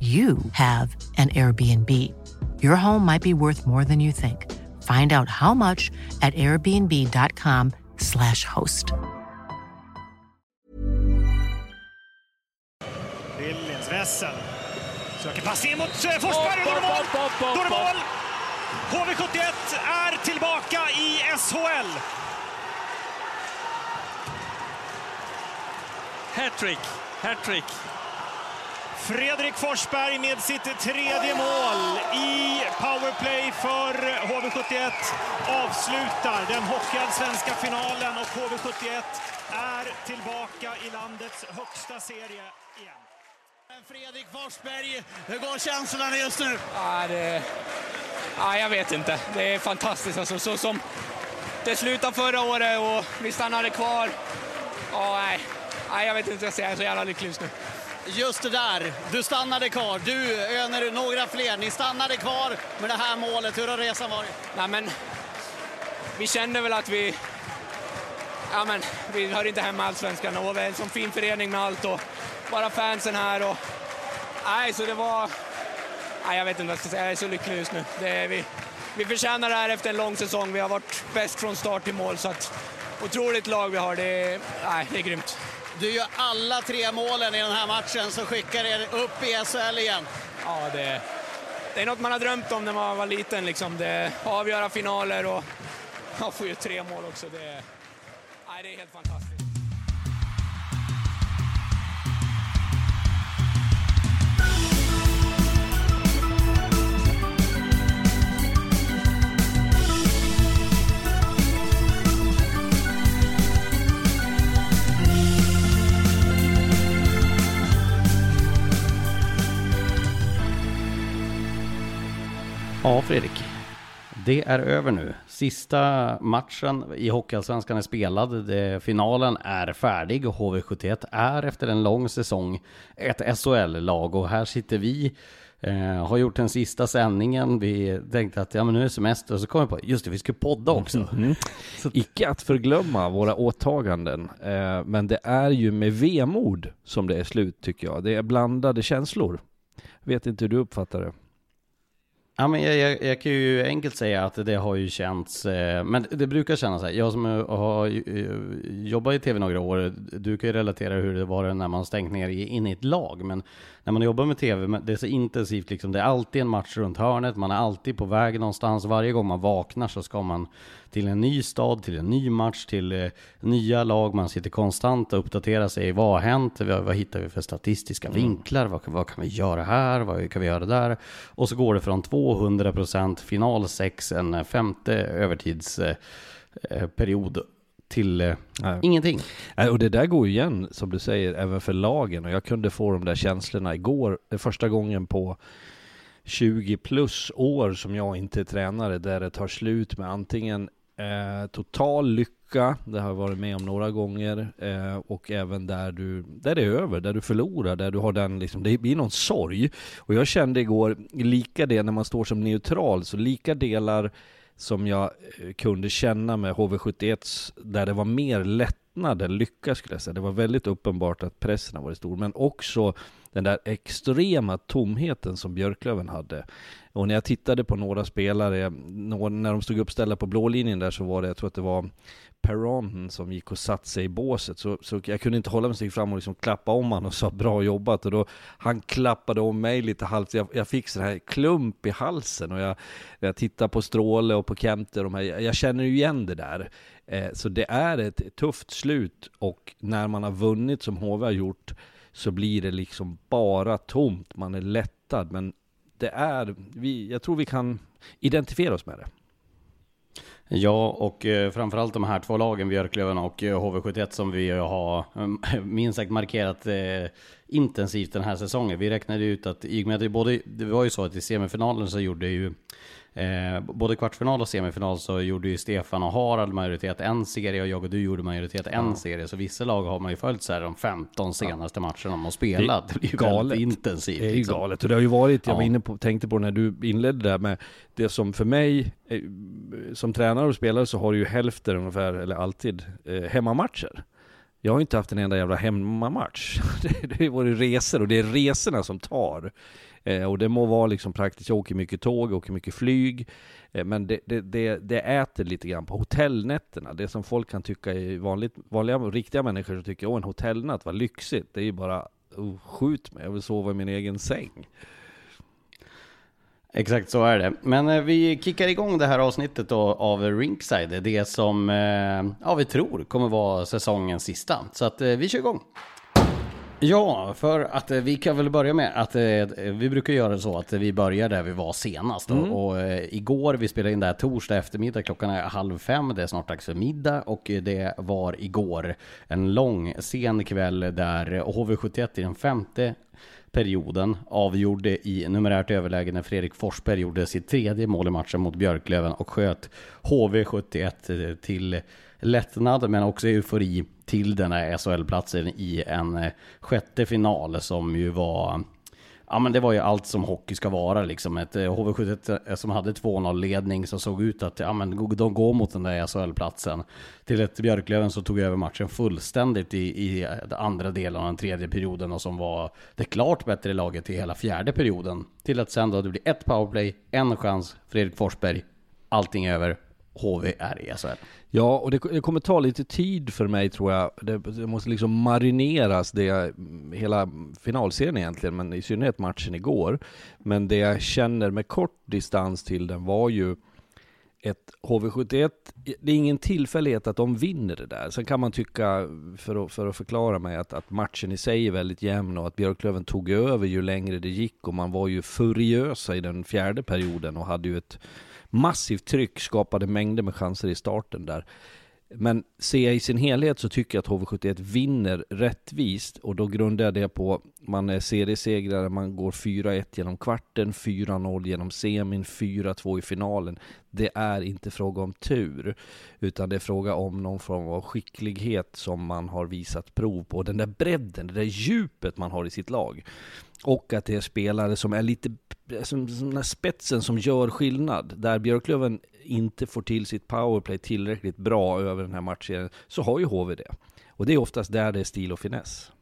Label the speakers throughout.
Speaker 1: you have an Airbnb. Your home might be worth more than you think. Find out how much at airbnb.com/slash host.
Speaker 2: Billings, Wessel. Söker pass in mot eh, Forsberg. Då mål! Då är mål! HV71 är tillbaka i SHL.
Speaker 3: Hattrick, hattrick.
Speaker 2: Fredrik Forsberg med sitt tredje mål i powerplay för HV71 avslutar den hockeyallsvenska finalen och HV71 är tillbaka i landets högsta serie igen.
Speaker 4: Fredrik Forsberg, hur går känslorna just nu?
Speaker 3: Ja, det, ja, jag vet inte. Det är fantastiskt. Alltså, så som det slutade förra året och vi stannade kvar. Ja, nej. nej, jag vet inte vad jag säga. Jag är så jävla lycklig just nu.
Speaker 4: Just det där, du stannade kvar. Du, Öner, några fler. Ni stannade kvar med det här målet. Hur har resan varit?
Speaker 3: Nej, men, vi kände väl att vi... Ja, men, vi hör inte hemma i Allsvenskan och vi är en sån fin förening med allt och bara fansen här. Och, nej, så det var... Nej, jag vet inte vad jag ska säga. Jag är så lycklig just nu. Det är, vi, vi förtjänar det här efter en lång säsong. Vi har varit bäst från start till mål. Så att, otroligt lag vi har. Det är, nej, det är grymt.
Speaker 4: Du gör alla tre målen i den här matchen som skickar er upp i SHL igen.
Speaker 3: Ja, det, det är något man har drömt om när man var liten. Liksom. Det, avgöra finaler och ja, få ju tre mål också. Det, nej, det är helt fantastiskt.
Speaker 5: Ja, Fredrik. Det är över nu. Sista matchen i Hockeyallsvenskan är spelad. Det, finalen är färdig och HV71 är efter en lång säsong ett SHL-lag och här sitter vi Eh, har gjort den sista sändningen. Vi tänkte att ja, men nu är det semester och så kom vi på just det, vi ska podda också.
Speaker 6: Mm. Så icke att förglömma våra åtaganden. Eh, men det är ju med vemod som det är slut tycker jag. Det är blandade känslor. Vet inte hur du uppfattar det?
Speaker 5: Ja, men jag, jag, jag, kan ju enkelt säga att det har ju känts, eh, men det brukar kännas så här. Jag som har eh, jobbat i tv några år, du kan ju relatera hur det var när man stängt ner in i ett lag. Men när man jobbar med tv, det är så intensivt liksom. Det är alltid en match runt hörnet, man är alltid på väg någonstans. Varje gång man vaknar så ska man till en ny stad, till en ny match, till eh, nya lag. Man sitter konstant och uppdaterar sig. Vad har hänt? Vad, vad hittar vi för statistiska mm. vinklar? Vad, vad, kan vi göra här? Vad kan vi göra där? Och så går det från 200% final 6, en femte övertidsperiod eh, till eh, ingenting.
Speaker 6: Och det där går ju igen, som du säger, även för lagen. Och jag kunde få de där känslorna igår, första gången på 20 plus år som jag inte är tränare, där det tar slut med antingen Eh, total lycka, det har jag varit med om några gånger. Eh, och även där du, där det är över, där du förlorar, där du har den liksom, det blir någon sorg. Och jag kände igår, lika det när man står som neutral, så lika delar som jag eh, kunde känna med HV71 där det var mer lättnad än lycka skulle jag säga. Det var väldigt uppenbart att pressen har varit stor, men också den där extrema tomheten som Björklöven hade. Och när jag tittade på några spelare, när de stod uppställda på blå linjen där så var det, jag tror att det var Perron som gick och satte sig i båset. Så, så jag kunde inte hålla mig steg fram och liksom klappa om honom och sa bra jobbat. Och då, han klappade om mig lite halvt. Jag, jag fick sån här klump i halsen. Och jag, jag tittar på Stråle och på Kemter, de här, jag känner ju igen det där. Eh, så det är ett tufft slut och när man har vunnit som HV har gjort så blir det liksom bara tomt. Man är lättad. Men det är, vi, jag tror vi kan identifiera oss med det.
Speaker 5: Ja, och eh, framförallt de här två lagen, Björklöven och eh, HV71, som vi har eh, minst sagt markerat eh, intensivt den här säsongen. Vi räknade ut att i och med att det, både, det var ju så att i semifinalen så gjorde ju Eh, både kvartsfinal och semifinal så gjorde ju Stefan och Harald majoritet en serie och jag och du gjorde majoritet en ja. serie. Så vissa lag har man ju följt så här de 15 senaste matcherna man har spelat. Det, blir ju galet. väldigt intensivt.
Speaker 6: Det är ju liksom. galet. Och det har ju varit, jag var inne på, tänkte på när du inledde där med det som för mig, eh, som tränare och spelare så har du ju hälften ungefär, eller alltid, eh, hemmamatcher. Jag har inte haft en enda jävla hemmamatch. det har varit resor och det är resorna som tar. Eh, och det må vara liksom praktiskt, jag åker mycket tåg, åker mycket flyg. Eh, men det, det, det, det, äter lite grann på hotellnätterna. Det som folk kan tycka är vanligt, vanliga, riktiga människor som tycker, åh en hotellnatt, vad lyxigt. Det är ju bara, oh, skjut mig, jag vill sova i min egen säng.
Speaker 5: Exakt så är det. Men eh, vi kickar igång det här avsnittet då av Rinkside. Det som eh, ja, vi tror kommer vara säsongens sista. Så att eh, vi kör igång. Ja, för att eh, vi kan väl börja med att eh, vi brukar göra så att vi börjar där vi var senast. Mm. Och, och eh, igår, vi spelade in det här torsdag eftermiddag, klockan är halv fem, det är snart dags för middag. Och det var igår en lång, sen kväll där HV71 i den femte perioden avgjorde i numerärt överläge när Fredrik Forsberg gjorde sitt tredje mål i matchen mot Björklöven och sköt HV71 till lättnad men också eufori till den här SHL-platsen i en eh, sjätte final som ju var Ja men det var ju allt som hockey ska vara liksom. Ett eh, HV71 eh, som hade 2-0 ledning som såg ut att ja, men de går mot den där SHL-platsen. Till ett Björklöven som tog över matchen fullständigt i, i andra delen av den tredje perioden och som var det klart bättre laget i hela fjärde perioden. Till att sen då det blir ett powerplay, en chans, Fredrik Forsberg, allting över, HV är i SHL.
Speaker 6: Ja, och det, det, kommer ta lite tid för mig tror jag. Det, det, måste liksom marineras, det, hela finalserien egentligen, men i synnerhet matchen igår. Men det jag känner med kort distans till den var ju ett HV71, det är ingen tillfällighet att de vinner det där. Sen kan man tycka, för att, för att förklara mig, att, att matchen i sig är väldigt jämn och att Björklöven tog över ju längre det gick och man var ju furiösa i den fjärde perioden och hade ju ett massivt tryck, skapade mängder med chanser i starten där. Men ser jag i sin helhet så tycker jag att HV71 vinner rättvist och då grundar jag det på man är seriesegrare, man går 4-1 genom kvarten, 4-0 genom semin, 4-2 i finalen. Det är inte fråga om tur, utan det är fråga om någon form av skicklighet som man har visat prov på. Den där bredden, det där djupet man har i sitt lag. Och att det är spelare som är lite, som, som spetsen som gör skillnad. Där Björklöven inte får till sitt powerplay tillräckligt bra över den här matchen, så har ju HV det. Och det är oftast där det är stil och finess.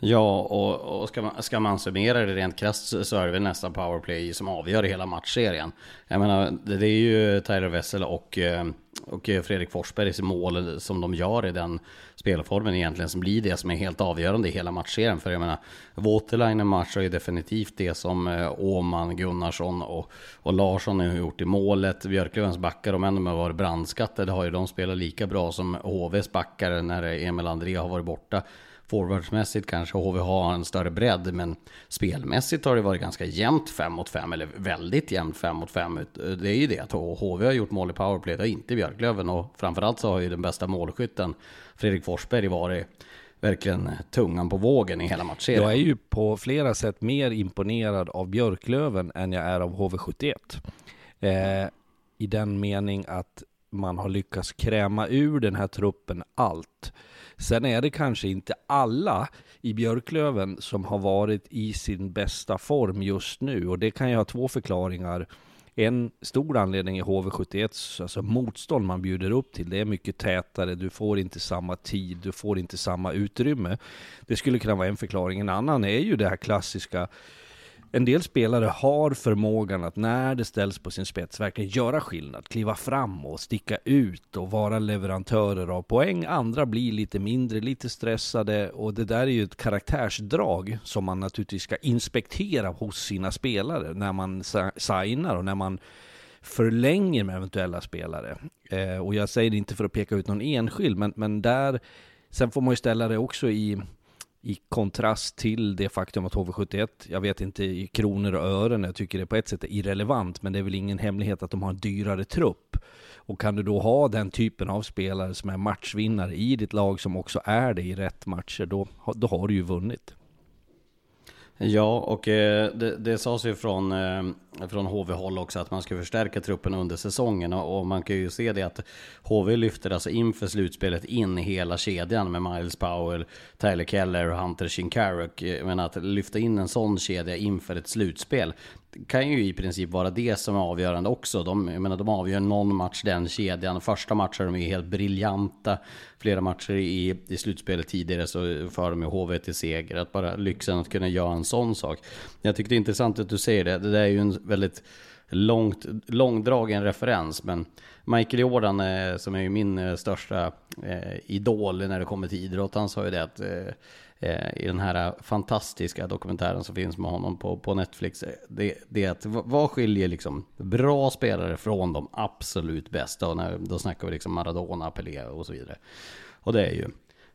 Speaker 5: Ja, och, och ska, man, ska man summera det rent krasst så är det väl nästan powerplay som avgör hela matchserien. Jag menar, det, det är ju Tyler Wessel och, eh, och Fredrik Forsbergs mål som de gör i den spelformen egentligen som blir det som är helt avgörande i hela matchserien. För jag menar, Waterlinen matchar ju definitivt det som eh, Åman, Gunnarsson och, och Larsson har gjort i målet. Björklövens backar, om än de har varit brandskattade, har ju de spelat lika bra som HVs backar när Emil André har varit borta. Forwardsmässigt kanske HV har en större bredd, men spelmässigt har det varit ganska jämnt 5 mot 5, eller väldigt jämnt 5 mot 5. Det är ju det att HV har gjort mål i powerplay, det har inte Björklöven och framförallt så har ju den bästa målskytten Fredrik Forsberg varit verkligen tungan på vågen i hela matchserien.
Speaker 6: Jag är ju på flera sätt mer imponerad av Björklöven än jag är av HV71. Eh, I den mening att man har lyckats kräma ur den här truppen allt. Sen är det kanske inte alla i Björklöven som har varit i sin bästa form just nu och det kan ju ha två förklaringar. En stor anledning är HV71, alltså motstånd man bjuder upp till. Det är mycket tätare, du får inte samma tid, du får inte samma utrymme. Det skulle kunna vara en förklaring. En annan är ju det här klassiska en del spelare har förmågan att när det ställs på sin spets verkligen göra skillnad, kliva fram och sticka ut och vara leverantörer av poäng. Andra blir lite mindre, lite stressade och det där är ju ett karaktärsdrag som man naturligtvis ska inspektera hos sina spelare när man signar och när man förlänger med eventuella spelare. Eh, och jag säger det inte för att peka ut någon enskild, men, men där Sen får man ju ställa det också i i kontrast till det faktum att HV71, jag vet inte i kronor och ören, jag tycker det på ett sätt är irrelevant, men det är väl ingen hemlighet att de har en dyrare trupp. Och kan du då ha den typen av spelare som är matchvinnare i ditt lag som också är det i rätt matcher, då, då har du ju vunnit.
Speaker 5: Ja, och eh, det, det sades ju från, eh, från HV-håll också att man ska förstärka truppen under säsongen. Och man kan ju se det att HV lyfter alltså inför slutspelet in hela kedjan med Miles Powell, Tyler Keller och Hunter Shinkaruk. Eh, men att lyfta in en sån kedja inför ett slutspel kan ju i princip vara det som är avgörande också. De, jag menar, de avgör någon match den kedjan. Första matchen de är helt briljanta. Flera matcher i, i slutspelet tidigare så för de ju HV till seger. Att bara lyxen att kunna göra en sån sak. Jag tycker det är intressant att du säger det. Det där är ju en väldigt långt, långdragen referens. Men Michael Jordan, eh, som är ju min eh, största eh, idol när det kommer till idrott, han sa ju det att Eh, i den här fantastiska dokumentären som finns med honom på, på Netflix. Eh, det, det är att vad skiljer liksom bra spelare från de absolut bästa? Och när, då snackar vi liksom Maradona, Pelé och så vidare. Och det är ju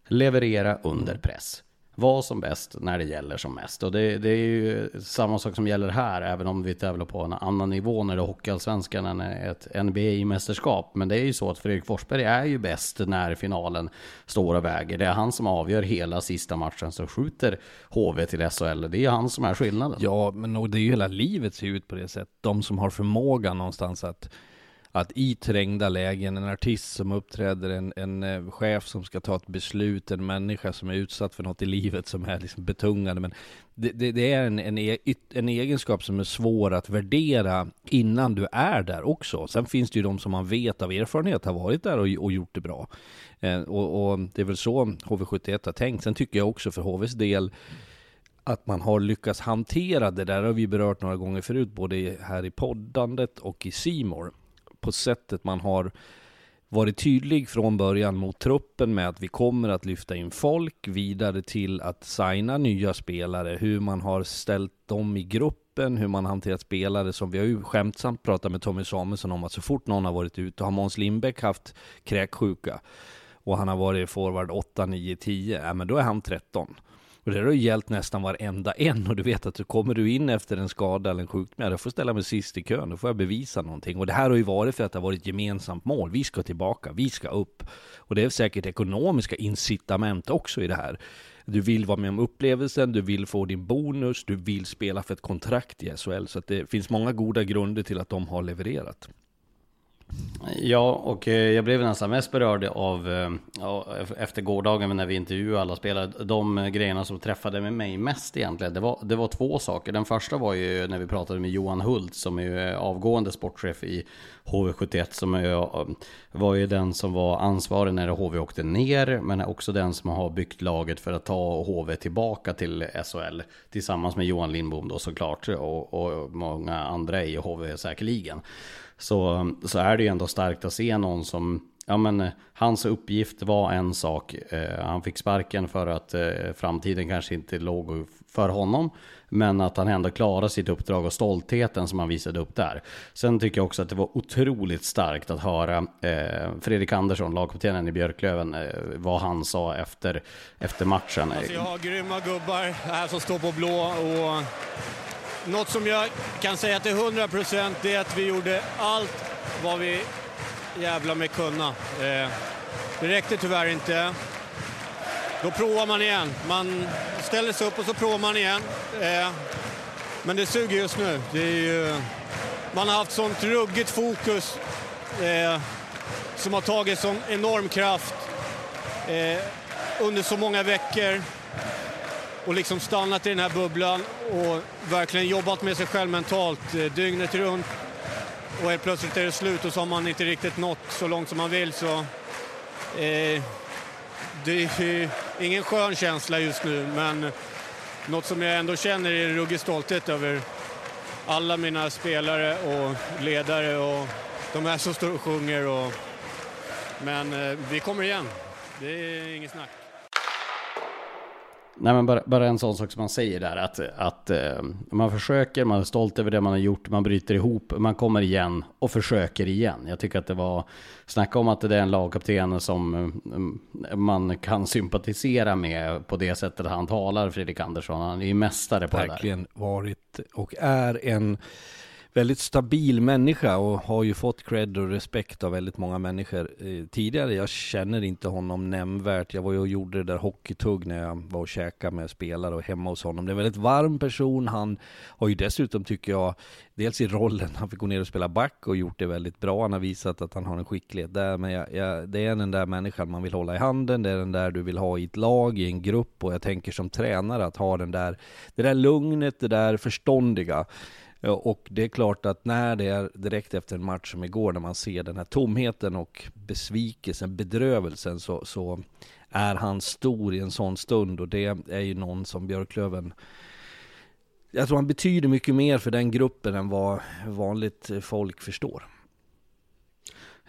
Speaker 5: leverera under press vara som bäst när det gäller som mest. Och det, det, är ju samma sak som gäller här, även om vi tävlar på en annan nivå när det är Hockeyallsvenskan än ett NBA-mästerskap. Men det är ju så att Fredrik Forsberg är ju bäst när finalen står och väger. Det är han som avgör hela sista matchen som skjuter HV till SHL. Det är han som är skillnaden.
Speaker 6: Ja, men det är ju hela livet ser ut på det sättet. De som har förmågan någonstans att att i trängda lägen, en artist som uppträder, en, en eh, chef som ska ta ett beslut, en människa som är utsatt för något i livet som är liksom betungande. Men det, det, det är en, en, e, en, egenskap som är svår att värdera innan du är där också. Sen finns det ju de som man vet av erfarenhet har varit där och, och gjort det bra. Eh, och, och, det är väl så HV71 har tänkt. Sen tycker jag också för HVs del att man har lyckats hantera det där har vi berört några gånger förut, både här i poddandet och i Simor på sättet man har varit tydlig från början mot truppen med att vi kommer att lyfta in folk vidare till att signa nya spelare, hur man har ställt dem i gruppen, hur man hanterat spelare som vi har ju skämtsamt pratat med Tommy Samuelsson om att så fort någon har varit ute, har Måns Lindbäck haft kräksjuka och han har varit forward 8, 9, 10, ja men då är han 13. Och det har ju gällt nästan varenda en och du vet att du kommer du in efter en skada eller en sjukdom, då får ställa mig sist i kön, då får jag bevisa någonting. Och det här har ju varit för att det har varit ett gemensamt mål. Vi ska tillbaka, vi ska upp. Och det är säkert ekonomiska incitament också i det här. Du vill vara med om upplevelsen, du vill få din bonus, du vill spela för ett kontrakt i SHL. Så att det finns många goda grunder till att de har levererat.
Speaker 5: Ja, och eh, jag blev nästan mest berörd av, eh, ja, efter gårdagen när vi intervjuade alla spelare, de eh, grejerna som träffade med mig mest egentligen, det var, det var två saker. Den första var ju när vi pratade med Johan Hult som är avgående sportchef i HV71, som är, var ju den som var ansvarig när HV åkte ner, men också den som har byggt laget för att ta HV tillbaka till SHL, tillsammans med Johan Lindbom då såklart, och, och många andra i HV säkerligen så, så är det ju ändå starkt att se någon som Ja men eh, hans uppgift var en sak. Eh, han fick sparken för att eh, framtiden kanske inte låg för honom. Men att han ändå klarade sitt uppdrag och stoltheten som han visade upp där. Sen tycker jag också att det var otroligt starkt att höra eh, Fredrik Andersson, lagkaptenen i Björklöven, eh, vad han sa efter, efter matchen.
Speaker 3: Alltså jag har grymma gubbar här som står på blå och något som jag kan säga till 100 procent är att vi gjorde allt vad vi jävla med kunna. Eh, det räckte tyvärr inte. Då provar man igen. Man ställer sig upp och så provar man igen. Eh, men det suger just nu. Det är ju, man har haft sånt ruggigt fokus. Eh,
Speaker 4: som har tagit sån enorm kraft under så många veckor och liksom stannat i den här bubblan och verkligen jobbat med sig själv mentalt eh, dygnet runt. Och helt plötsligt är det slut och så har man inte riktigt nått så långt som man vill så eh, det är ingen skön känsla just nu men något som jag ändå känner är ruggig stolthet över alla mina spelare och ledare och de här som står och sjunger. Och, men eh, vi kommer igen. Det är inget snack.
Speaker 5: Nej men bara, bara en sån sak som man säger där att, att eh, man försöker, man är stolt över det man har gjort, man bryter ihop, man kommer igen och försöker igen. Jag tycker att det var, snacka om att det är en lagkapten som eh, man kan sympatisera med på det sättet han talar, Fredrik Andersson. Han är ju mästare på
Speaker 6: Verkligen
Speaker 5: det
Speaker 6: där. Verkligen varit och är en väldigt stabil människa och har ju fått cred och respekt av väldigt många människor eh, tidigare. Jag känner inte honom nämnvärt. Jag var ju och gjorde det där hockeytugg när jag var och käkade med spelare och hemma hos honom. Det är en väldigt varm person. Han har ju dessutom, tycker jag, dels i rollen, han fick gå ner och spela back och gjort det väldigt bra. Han har visat att han har en skicklighet där. Men jag, jag, det är den där människan man vill hålla i handen. Det är den där du vill ha i ett lag, i en grupp. Och jag tänker som tränare att ha den där, det där lugnet, det där förståndiga. Och det är klart att när det är direkt efter en match som igår, när man ser den här tomheten och besvikelsen, bedrövelsen, så, så är han stor i en sån stund. Och det är ju någon som Björklöven jag tror han betyder mycket mer för den gruppen än vad vanligt folk förstår.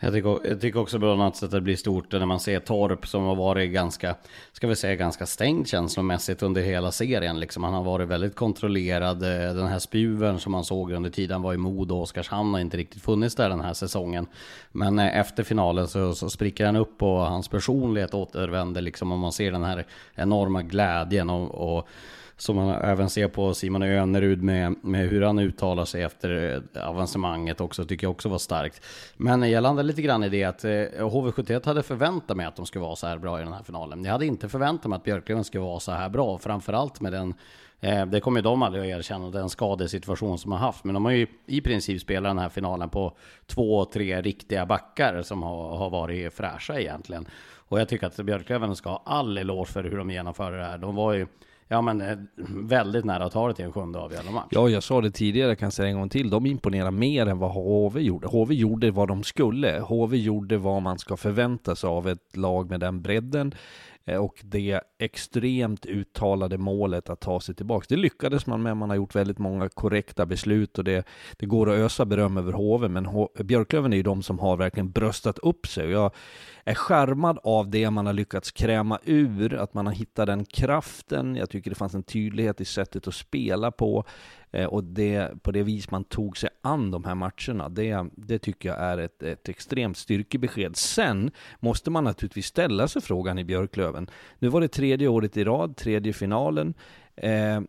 Speaker 5: Jag tycker, jag tycker också bland annat att det blir stort när man ser Torp som har varit ganska, ska vi säga ganska stängd känslomässigt under hela serien. Liksom. Han har varit väldigt kontrollerad. Eh, den här spjuven som man såg under tiden var i Modo och Oskarshamn har inte riktigt funnits där den här säsongen. Men eh, efter finalen så, så spricker han upp och hans personlighet återvänder liksom. Och man ser den här enorma glädjen och, och som man även ser på Simon Önerud med, med hur han uttalar sig efter eh, avancemanget också, tycker jag också var starkt. Men jag landade lite grann i det att eh, HV71 hade förväntat mig att de skulle vara så här bra i den här finalen. Jag hade inte förväntat mig att Björklöven skulle vara så här bra, framförallt med den eh, det kommer ju de aldrig att erkänna, den skadesituation som de har haft. Men de har ju i princip spelat den här finalen på två, tre riktiga backar som har, har varit fräscha egentligen. Och jag tycker att Björklöven ska ha all eloge för hur de genomförde det här. De var ju Ja men eh, väldigt nära att ta det till en sjunde avgörande match.
Speaker 6: Ja, jag sa det tidigare, kan säga en gång till. De imponerar mer än vad HV gjorde. HV gjorde vad de skulle. HV gjorde vad man ska förvänta sig av ett lag med den bredden Eh, och det extremt uttalade målet att ta sig tillbaka. Det lyckades man med, man har gjort väldigt många korrekta beslut och det, det går att ösa beröm över HV, men H Björklöven är ju de som har verkligen bröstat upp sig. Jag är skärmad av det man har lyckats kräma ur, att man har hittat den kraften. Jag tycker det fanns en tydlighet i sättet att spela på Eh, och det, på det vis man tog sig an de här matcherna. Det, det tycker jag är ett, ett extremt styrkebesked. Sen måste man naturligtvis ställa sig frågan i Björklöven. Nu var det tredje året i rad, tredje finalen. Eh,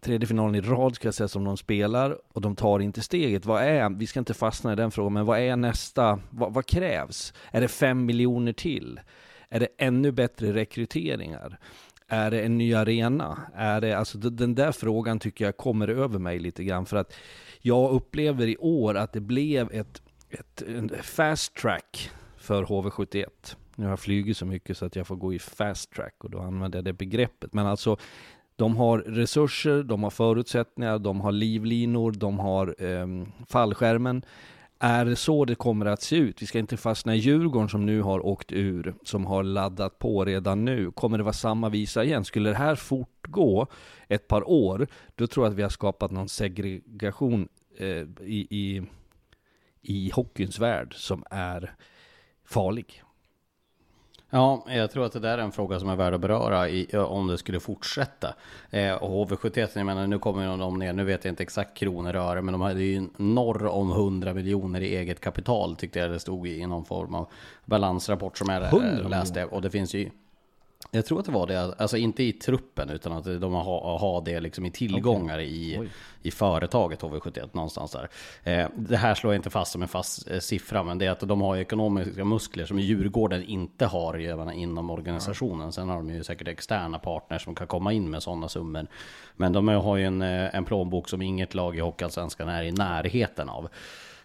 Speaker 6: tredje finalen i rad ska jag säga som de spelar och de tar inte steget. Vad är, vi ska inte fastna i den frågan, men vad är nästa, vad, vad krävs? Är det fem miljoner till? Är det ännu bättre rekryteringar? Är det en ny arena? Är det, alltså den där frågan tycker jag kommer över mig lite grann för att jag upplever i år att det blev ett, ett fast track för HV71. Nu har jag flugit så mycket så att jag får gå i fast track och då använder jag det begreppet. Men alltså de har resurser, de har förutsättningar, de har livlinor, de har eh, fallskärmen. Är det så det kommer att se ut? Vi ska inte fastna i Djurgården som nu har åkt ur, som har laddat på redan nu. Kommer det vara samma visa igen? Skulle det här fortgå ett par år, då tror jag att vi har skapat någon segregation eh, i, i, i hockeyns värld som är farlig.
Speaker 5: Ja, jag tror att det där är en fråga som är värd att beröra i, om det skulle fortsätta. Eh, och HV71, jag menar nu kommer de ner, nu vet jag inte exakt kronor och öre, men de hade ju norr om 100 miljoner i eget kapital tyckte jag det stod i någon form av balansrapport som jag läste. Och det finns ju jag tror att det var det, alltså inte i truppen utan att de har, har det liksom i tillgångar okay. i, i företaget HV71 någonstans där. Eh, det här slår jag inte fast som en fast eh, siffra, men det är att de har ekonomiska muskler som Djurgården inte har inom organisationen. Sen har de ju säkert externa partners som kan komma in med sådana summor. Men de har ju en, eh, en plånbok som inget lag i Hockeyallsvenskan är i närheten av.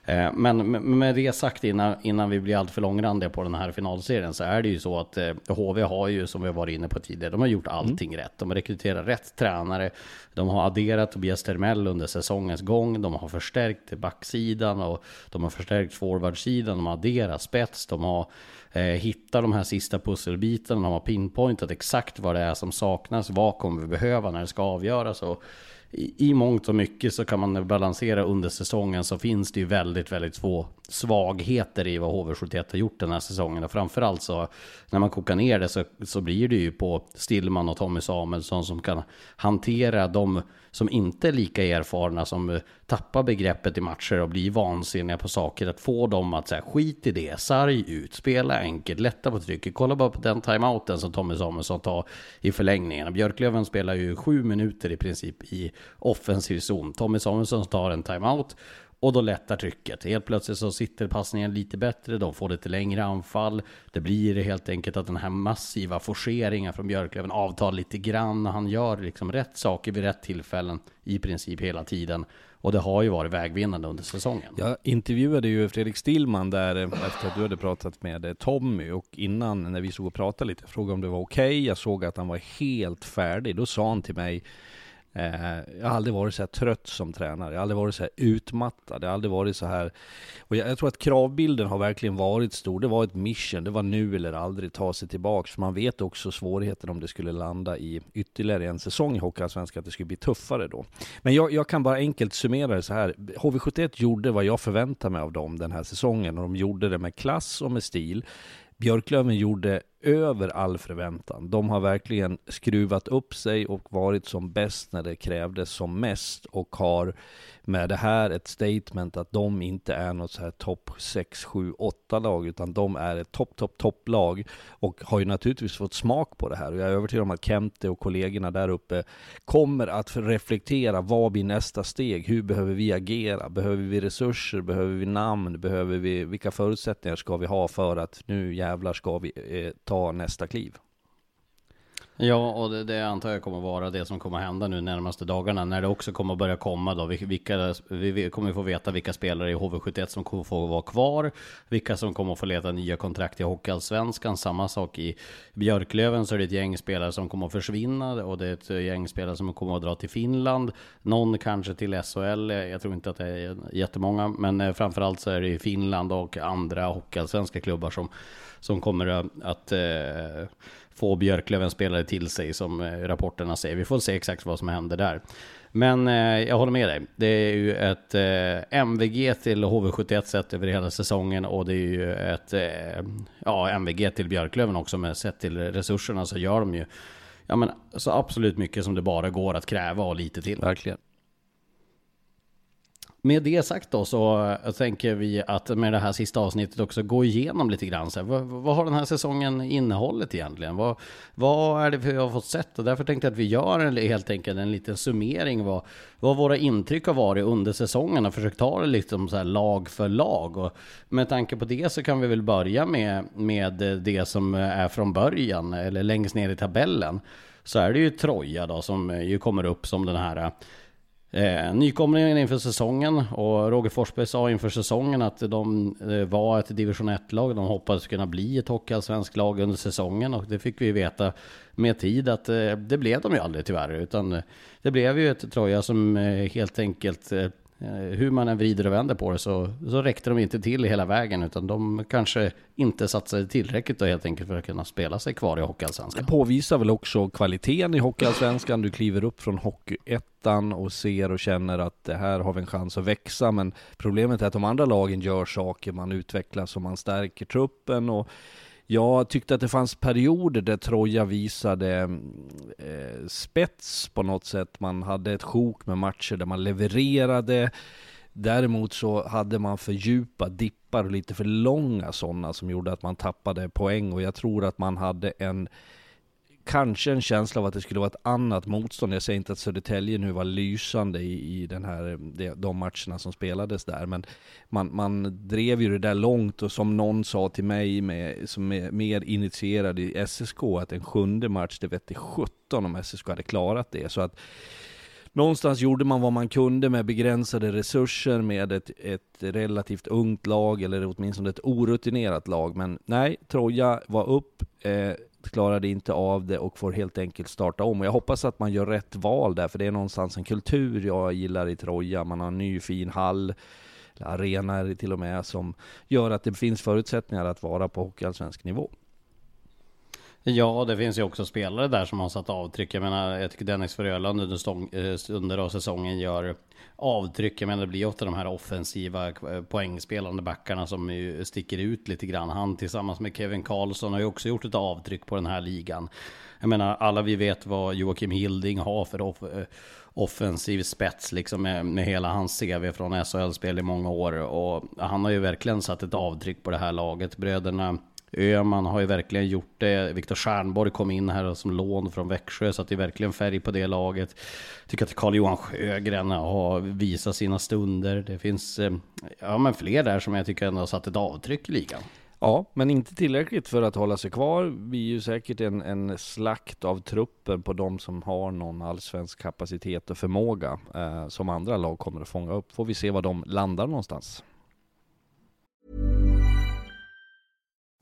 Speaker 5: Eh, men med det sagt innan, innan vi blir alltför långrandiga på den här finalserien så är det ju så att HV eh, har ju som vi varit inne på tidigare, de har gjort allting mm. rätt. De har rekryterat rätt tränare, de har adderat Tobias Termell under säsongens gång, de har förstärkt backsidan och de har förstärkt forwardsidan, de har adderat spets, de har eh, hittat de här sista pusselbitarna, de har pinpointat exakt vad det är som saknas, vad kommer vi behöva när det ska avgöras. Och i, mångt och mycket så kan man balansera under säsongen så finns det ju väldigt, väldigt få svagheter i vad HV71 har gjort den här säsongen. Och framförallt så när man kokar ner det så, så blir det ju på Stillman och Tommy Samuelsson som kan hantera de som inte är lika erfarna som tappar begreppet i matcher och blir vansinniga på saker. Att få dem att säga skit i det, sarg ut, spela enkelt, lätta på trycket. Kolla bara på den timeouten som Tommy Samuelsson tar i förlängningen. Björklöven spelar ju sju minuter i princip i offensiv zon. Tommy Samuelsson tar en timeout och då lättar trycket. Helt plötsligt så sitter passningen lite bättre, de får lite längre anfall. Det blir helt enkelt att den här massiva forceringen från Björklöven avtar lite grann. Han gör liksom rätt saker vid rätt tillfällen i princip hela tiden. Och det har ju varit vägvinnande under säsongen.
Speaker 6: Jag intervjuade ju Fredrik Stillman där eh, efter att du hade pratat med eh, Tommy och innan när vi såg och pratade lite, frågade om det var okej. Okay. Jag såg att han var helt färdig. Då sa han till mig Eh, jag har aldrig varit så här trött som tränare. Jag har aldrig varit så här utmattad. Jag har aldrig varit så här... Och jag, jag, tror att kravbilden har verkligen varit stor. Det var ett mission. Det var nu eller aldrig ta sig tillbaka. För man vet också svårigheten om det skulle landa i ytterligare en säsong i Hockeyallsvenskan, att det skulle bli tuffare då. Men jag, jag, kan bara enkelt summera det så här. HV71 gjorde vad jag förväntade mig av dem den här säsongen. Och de gjorde det med klass och med stil. Björklöven gjorde över all förväntan. De har verkligen skruvat upp sig och varit som bäst när det krävdes som mest och har med det här ett statement att de inte är något så här topp 6, 7, 8 lag utan de är ett topp, topp, topplag och har ju naturligtvis fått smak på det här och jag är övertygad om att Kente och kollegorna där uppe kommer att reflektera vad blir nästa steg? Hur behöver vi agera? Behöver vi resurser? Behöver vi namn? Behöver vi, vilka förutsättningar ska vi ha för att nu jävlar ska vi eh, ta nästa kliv?
Speaker 5: Ja, och det, det antar jag kommer vara det som kommer hända nu närmaste dagarna. När det också kommer börja komma då. Vilka, vi kommer få veta vilka spelare i HV71 som kommer få vara kvar. Vilka som kommer få leta nya kontrakt i Hockeyallsvenskan. Samma sak i Björklöven så är det ett gäng spelare som kommer att försvinna. Och det är ett gäng spelare som kommer att dra till Finland. Någon kanske till SHL. Jag tror inte att det är jättemånga. Men eh, framförallt så är det i Finland och andra Hockeyallsvenska klubbar som, som kommer att, att eh, få Björklöven spelare till sig som eh, rapporterna säger. Vi får se exakt vad som händer där. Men eh, jag håller med dig. Det är ju ett eh, MVG till HV71 sett över hela säsongen och det är ju ett eh, ja, MVG till Björklöven också men sett till resurserna så gör de ju ja, men, så absolut mycket som det bara går att kräva och lite till.
Speaker 6: Verkligen.
Speaker 5: Med det sagt då så eh, tänker vi att med det här sista avsnittet också gå igenom lite grann. Så här, vad, vad, har den här säsongen innehållit egentligen? Vad, vad är det vi har fått sett? Och därför tänkte jag att vi gör en, helt enkelt en liten summering vad, vad våra intryck har varit under säsongen och försökt ta det liksom så här lag för lag. Och med tanke på det så kan vi väl börja med, med det som är från början eller längst ner i tabellen. Så är det ju Troja då som ju kommer upp som den här eh, Eh, nykomlingen inför säsongen och Roger Forsberg sa inför säsongen att de eh, var ett division 1-lag. De hoppades kunna bli ett hockeyallsvenskt lag under säsongen och det fick vi veta med tid att eh, det blev de ju aldrig tyvärr. Utan det blev ju ett Troja som eh, helt enkelt Eh, Eh, hur man än vrider och vänder på det så, så räckte de inte till hela vägen utan de kanske inte satsade tillräckligt då helt enkelt för att kunna spela sig kvar i Hockeyallsvenskan.
Speaker 6: Det påvisar väl också kvaliteten i Hockeyallsvenskan. Du kliver upp från Hockeyettan och ser och känner att det här har vi en chans att växa men problemet är att de andra lagen gör saker, man utvecklas och man stärker truppen och jag tyckte att det fanns perioder där Troja visade eh, spets på något sätt. Man hade ett sjok med matcher där man levererade. Däremot så hade man för djupa dippar och lite för långa sådana som gjorde att man tappade poäng och jag tror att man hade en kanske en känsla av att det skulle vara ett annat motstånd. Jag säger inte att Södertälje nu var lysande i, i den här, de matcherna som spelades där, men man, man drev ju det där långt och som någon sa till mig med, som är mer initierad i SSK, att en sjunde match, det vette 17 om SSK hade klarat det. Så att någonstans gjorde man vad man kunde med begränsade resurser med ett, ett relativt ungt lag, eller åtminstone ett orutinerat lag. Men nej, Troja var upp, eh, klarade inte av det och får helt enkelt starta om. Och jag hoppas att man gör rätt val där, för det är någonstans en kultur jag gillar i Troja. Man har en ny fin hall, arena är det till och med, som gör att det finns förutsättningar att vara på hockeyallsvensk nivå.
Speaker 5: Ja, det finns ju också spelare där som har satt avtryck. Jag menar, jag tycker Dennis Frölund under, stång, eh, under av säsongen gör avtryck. Jag menar, det blir ofta de här offensiva eh, poängspelande backarna som ju sticker ut lite grann. Han tillsammans med Kevin Karlsson har ju också gjort ett avtryck på den här ligan. Jag menar, alla vi vet vad Joakim Hilding har för off eh, offensiv spets liksom med, med hela hans CV från SHL-spel i många år. Och han har ju verkligen satt ett avtryck på det här laget. Bröderna Öhman har ju verkligen gjort det. Viktor Stjernborg kom in här som lån från Växjö, så att det är verkligen färg på det laget. Tycker att Carl-Johan Sjögren har visat sina stunder. Det finns eh, ja, men fler där som jag tycker ändå har satt ett avtryck i ligan.
Speaker 6: Ja, men inte tillräckligt för att hålla sig kvar. Vi är ju säkert en, en slakt av trupper på de som har någon allsvensk kapacitet och förmåga eh, som andra lag kommer att fånga upp. Får vi se var de landar någonstans.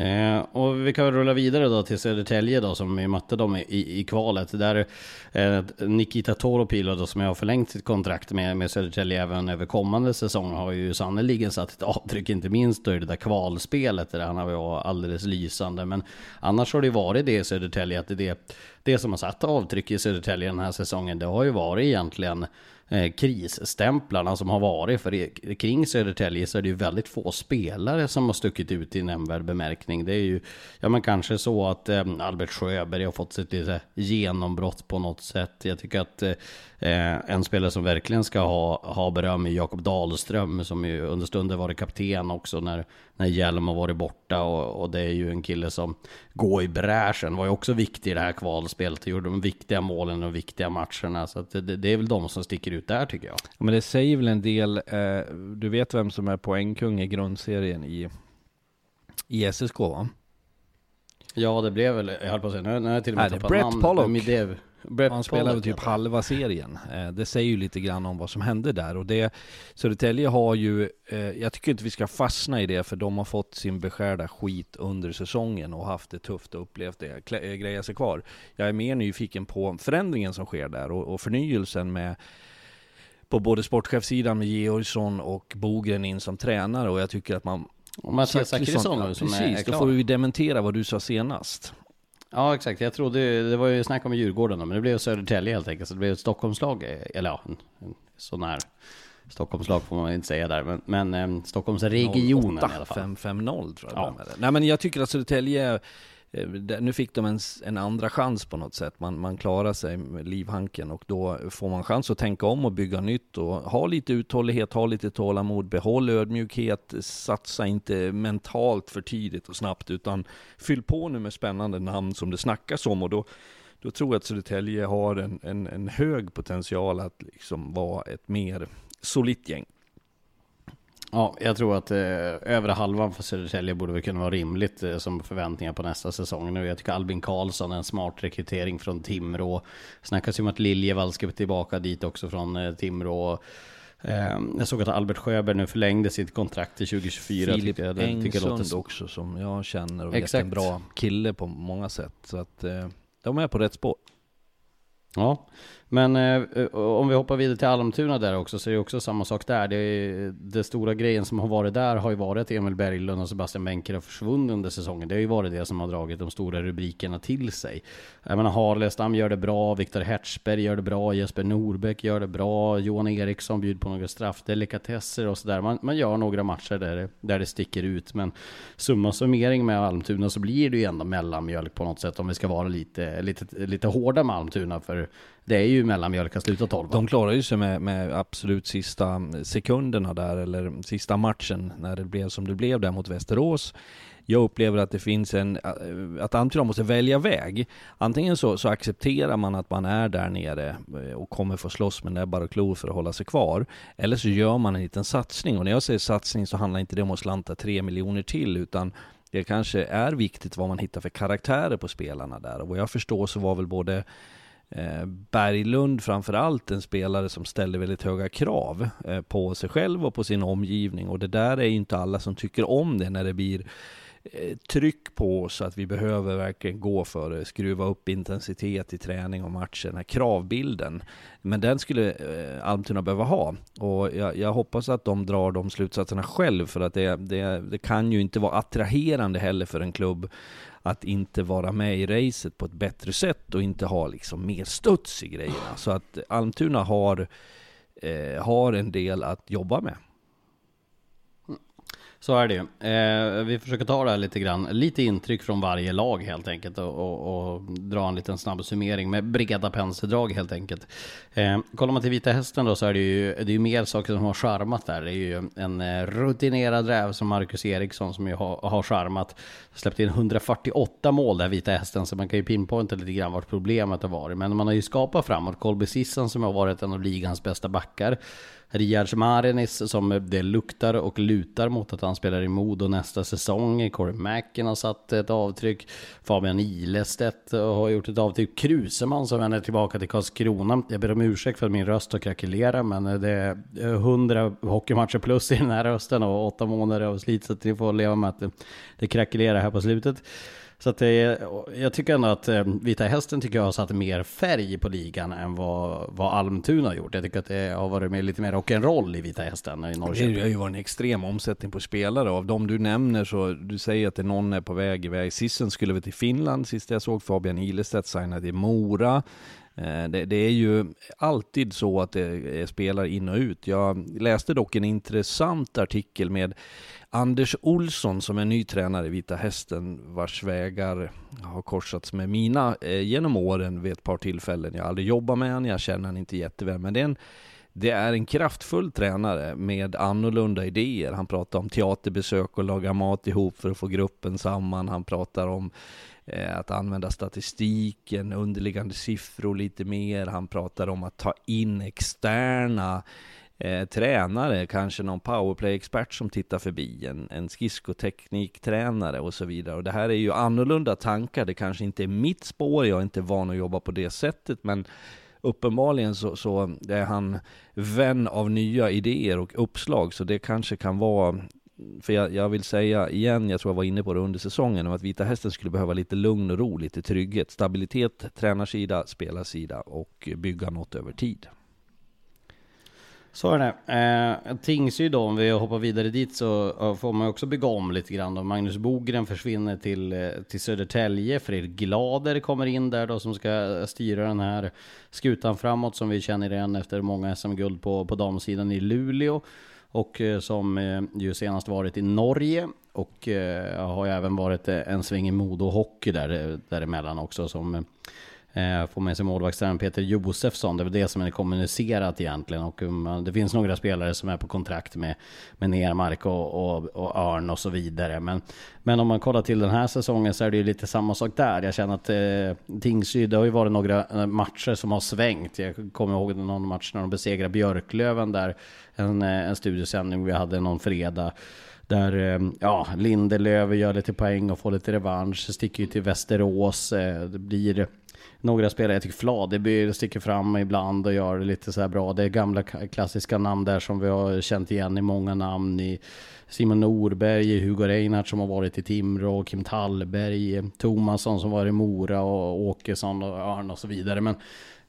Speaker 5: Eh, och vi kan rulla vidare då till Södertälje då som vi mötte dem i, i kvalet. Där eh, Nikita Toropilo då som jag har förlängt sitt kontrakt med, med Södertälje även över kommande säsong har ju sannerligen satt ett avtryck, inte minst då i det där kvalspelet där han har varit alldeles lysande. Men annars har det varit det i Södertälje, att det, det, det som har satt avtryck i Södertälje den här säsongen, det har ju varit egentligen eh, krisstämplarna som har varit. För kring Södertälje så är det ju väldigt få spelare som har stuckit ut i nämnvärd bemärkning. Det är ju, ja men kanske så att eh, Albert Sjöberg har fått sitt lite genombrott på något sätt. Jag tycker att eh, eh, en spelare som verkligen ska ha, ha beröm är Jakob Dahlström som ju under stunder varit kapten också när, när Hjelm har varit borta och, och, det är ju en kille som går i bräschen. Var ju också viktig i det här kvalspelet. Gjorde de viktiga målen och viktiga matcherna. Så det, det, är väl de som sticker ut där tycker jag.
Speaker 6: Men det säger väl en del. Eh, du vet vem som är poängkung i grundserien i, i SSK va?
Speaker 5: Ja, det blev väl, jag höll på att säga, nu, har jag till och med
Speaker 6: tappat namn. Pollock.
Speaker 5: Brett
Speaker 6: han spelade typ halva serien. Eh, det säger ju lite grann om vad som hände där. Och det, Södertälje har ju, eh, jag tycker inte vi ska fastna i det, för de har fått sin beskärda skit under säsongen och haft det tufft och upplevt det, eh, greja sig kvar. Jag är mer nyfiken på förändringen som sker där och, och förnyelsen med på både sportchefssidan med Georgsson och Bogren in som tränare och jag tycker att man
Speaker 5: Mattias Zachrisson nu som
Speaker 6: precis,
Speaker 5: är klar.
Speaker 6: då får vi dementera vad du sa senast.
Speaker 5: Ja exakt, jag trodde, det var ju snack om Djurgården men det blev Södertälje helt enkelt. Så det blev ett Stockholmslag, eller ja, sån här Stockholmslag får man inte säga där, men, men eh, Stockholmsregionen 08, i alla fall.
Speaker 6: 5-5-0 tror jag ja. Nej men jag tycker att Södertälje eh, Eh, nu fick de en, en, andra chans på något sätt. Man, man klarar sig med livhanken och då får man chans att tänka om och bygga nytt och ha lite uthållighet, ha lite tålamod, behåll ödmjukhet, satsa inte mentalt för tidigt och snabbt utan fyll på nu med spännande namn som det snackas om och då då tror jag att Södertälje har en, en, en hög potential att liksom vara ett mer solitt gäng.
Speaker 5: Ja, jag tror att eh, övre halvan för Södertälje borde väl kunna vara rimligt eh, som förväntningar på nästa säsong. Nu, jag tycker Albin Karlsson är en smart rekrytering från Timrå. Snackas ju om att Liljevall ska tillbaka dit också från eh, Timrå. Eh, jag såg att Albert Sjöberg nu förlängde sitt kontrakt till 2024.
Speaker 6: Filip Engsund också som jag känner och Exakt. vet en bra kille på många sätt. Så att eh, de är på rätt spår.
Speaker 5: Ja, men eh, eh, om vi hoppar vidare till Almtuna där också så är det också samma sak där. Det, det stora grejen som har varit där har ju varit att Emil Berglund och Sebastian Benker har försvunnit under säsongen. Det har ju varit det som har dragit de stora rubrikerna till sig. Jag menar Harlestam gör det bra, Viktor Hertzberg gör det bra, Jesper Norbäck gör det bra, Johan Eriksson bjuder på några straffdelikatesser och sådär. Man, man gör några matcher där det, där det sticker ut. Men summa summering med Almtuna så blir det ju ändå mellanmjölk på något sätt om vi ska vara lite, lite, lite hårda med Almtuna. För det är ju mellanmjölk att sluta 12.
Speaker 6: De klarar ju sig med, med absolut sista sekunderna där, eller sista matchen, när det blev som det blev där mot Västerås. Jag upplever att det finns en, eh, att Antingen måste välja väg. Antingen så, så accepterar man att man är där nere eh, och kommer få slåss med näbbar och klor för att hålla sig kvar. Eller så gör man en liten satsning. Och när jag säger satsning så handlar inte det om att slanta tre miljoner till, utan det kanske är viktigt vad man hittar för karaktärer på spelarna där. Och vad jag förstår så var väl både Eh, Berglund framförallt en spelare som ställer väldigt höga krav eh, på sig själv och på sin omgivning. Och det där är ju inte alla som tycker om det när det blir Eh, tryck på oss att vi behöver verkligen gå för det, skruva upp intensitet i träning och matcher, den här kravbilden. Men den skulle eh, Almtuna behöva ha och jag, jag, hoppas att de drar de slutsatserna själv för att det, det, det kan ju inte vara attraherande heller för en klubb att inte vara med i racet på ett bättre sätt och inte ha liksom mer studs i grejerna. Så att Almtuna har, eh, har en del att jobba med.
Speaker 5: Så är det ju. Eh, vi försöker ta det här lite grann, lite intryck från varje lag helt enkelt och, och, och dra en liten snabb summering med breda penseldrag helt enkelt. Eh, kollar man till Vita Hästen då så är det ju, det är ju mer saker som har charmat där. Det är ju en eh, rutinerad räv som Marcus Eriksson som ju har, har charmat. Släppt in 148 mål där Vita Hästen så man kan ju pinpointa lite grann vart problemet har varit. Men man har ju skapat framåt. Kolbe Sissan som har varit en av ligans bästa backar. Riyad Marenis som det luktar och lutar mot att han spelar i Modo nästa säsong. Corey Macken har satt ett avtryck. Fabian Ilestedt har gjort ett avtryck. Kruseman som vänder tillbaka till Karlskrona. Jag ber om ursäkt för att min röst har krackelerat men det är 100 hockeymatcher plus i den här rösten och åtta månader av slit så att ni får leva med att det, det krackelerar här på slutet. Så att det, jag tycker ändå att eh, Vita Hästen tycker jag har satt mer färg på ligan än vad, vad Almtuna har gjort. Jag tycker att det har varit med lite mer rock'n'roll i Vita Hästen i Norrköping.
Speaker 6: Det har ju varit en extrem omsättning på spelare. Av de du nämner så, du säger att det någon är på väg iväg. Sissen skulle väl till Finland, sist jag såg Fabian Ilestedt signade i Mora. Eh, det, det, är ju alltid så att det är spelare in och ut. Jag läste dock en intressant artikel med Anders Olsson som är ny tränare i Vita Hästen vars vägar har korsats med mina eh, genom åren vid ett par tillfällen. Jag har aldrig jobbat med honom, jag känner honom inte jätteväl, men det är en det är en kraftfull tränare med annorlunda idéer. Han pratar om teaterbesök och laga mat ihop för att få gruppen samman. Han pratar om eh, att använda statistiken, underliggande siffror lite mer. Han pratar om att ta in externa eh, tränare, kanske någon powerplay-expert som tittar förbi, en, en skridskotekniktränare och så vidare. Och det här är ju annorlunda tankar, det kanske inte är mitt spår, jag är inte van att jobba på det sättet, men uppenbarligen så, så är han vän av nya idéer och uppslag, så det kanske kan vara för jag, jag, vill säga igen, jag tror jag var inne på det under säsongen, att Vita Hästen skulle behöva lite lugn och ro, lite trygghet, stabilitet, tränarsida, spelarsida och bygga något över tid.
Speaker 5: Så är det. Eh, Tingsryd då, om vi hoppar vidare dit så får man också bygga om lite grann då. Magnus Bogren försvinner till, eh, till Södertälje. Fredrik Glader kommer in där då som ska eh, styra den här skutan framåt som vi känner igen efter många SM-guld på, på damsidan i Luleå. Och eh, som ju senast varit i Norge. och har ju även varit en sväng i Modo Hockey där, däremellan också som Eh, får med sig målvaktstränaren Peter Josefsson. Det är väl det som är kommunicerat egentligen. Och um, det finns några spelare som är på kontrakt med, med Nermark och, och, och Örn och så vidare. Men, men om man kollar till den här säsongen så är det ju lite samma sak där. Jag känner att eh, Tingsryd, det har ju varit några eh, matcher som har svängt. Jag kommer ihåg någon match när de besegrade Björklöven där. En, eh, en studiosändning vi hade någon fredag. Där ja, Lindelöf gör lite poäng och får lite revansch. Sticker ju till Västerås. Det blir några spelare, jag tycker Fladeby sticker fram ibland och gör det lite så här bra. Det är gamla klassiska namn där som vi har känt igen i många namn. I Simon Norberg, Hugo Reinhardt som har varit i Timrå, Kim Tallberg, Tomasson som var i Mora och Åkesson och Örn och så vidare. Men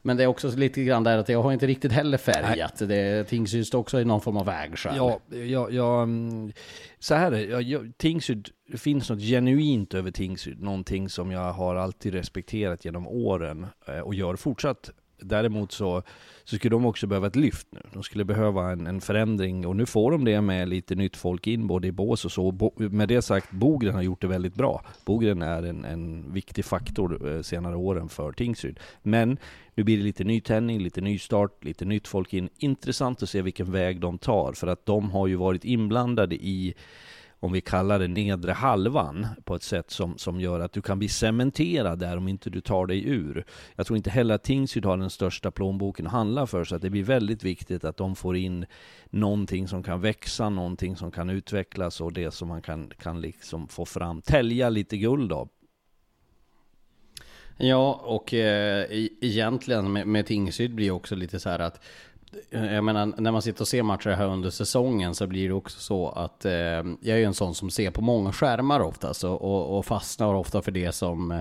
Speaker 5: men det är också lite grann där att jag har inte riktigt heller färgat. Nej. Det Tingsryd också i någon form av vägskäl.
Speaker 6: Ja, ja, ja, mm, så här är det. Tingsryd, det finns något genuint över Tingsryd. Någonting som jag har alltid respekterat genom åren eh, och gör fortsatt. Däremot så så skulle de också behöva ett lyft nu. De skulle behöva en, en förändring och nu får de det med lite nytt folk in både i bås och så. Bo, med det sagt, Bogren har gjort det väldigt bra. Bogren är en, en viktig faktor eh, senare åren för Tingsryd. Men nu blir det lite nytändning, lite nystart, lite nytt folk in. Intressant att se vilken väg de tar för att de har ju varit inblandade i om vi kallar det nedre halvan på ett sätt som, som gör att du kan bli cementerad där om inte du tar dig ur. Jag tror inte heller att Tingsryd har den största plånboken att handla för, så att det blir väldigt viktigt att de får in någonting som kan växa, någonting som kan utvecklas och det som man kan, kan liksom få fram, tälja lite guld av.
Speaker 5: Ja, och eh, egentligen med, med Tingsryd blir det också lite så här att jag menar, när man sitter och ser matcher här under säsongen så blir det också så att eh, jag är ju en sån som ser på många skärmar oftast och, och, och fastnar ofta för det som, eh,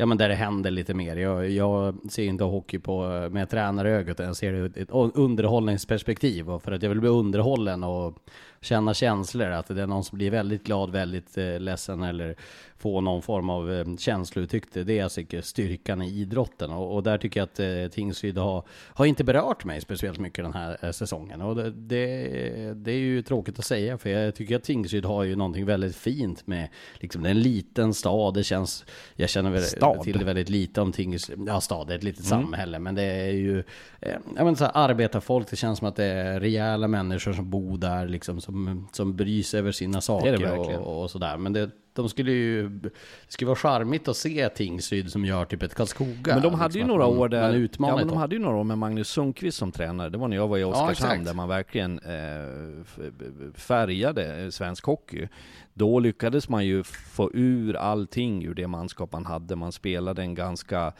Speaker 5: ja men där det händer lite mer. Jag, jag ser inte hockey på, med tränarögat, jag ser det ur ett underhållningsperspektiv och för att jag vill bli underhållen och känna känslor, att det är någon som blir väldigt glad, väldigt eh, ledsen eller får någon form av eh, känslouttryck. Det är alltså styrkan i idrotten och, och där tycker jag att eh, Tingsryd har, har inte berört mig speciellt mycket den här eh, säsongen. Och det, det, det, är ju tråkigt att säga för jag tycker att Tingsryd har ju någonting väldigt fint med, liksom det är en liten stad, det känns, jag känner väl stad till det väldigt lite om Tingsryd, ja stad, är ett litet mm. samhälle, men det är ju, eh, jag menar så här, arbetarfolk, det känns som att det är rejäla människor som bor där liksom, som, som bryr sig över sina saker det det och, och sådär. Men det de skulle ju... Det skulle vara charmigt att se Tingsryd som gör typ ett Karlskoga.
Speaker 6: Men de hade liksom, ju några år där... Ja, men de hade ju några år med Magnus Sundqvist som tränare. Det var när jag var i Oskarshamn, ja, där man verkligen eh, färgade svensk hockey. Då lyckades man ju få ur allting ur det manskap man hade. Man spelade en ganska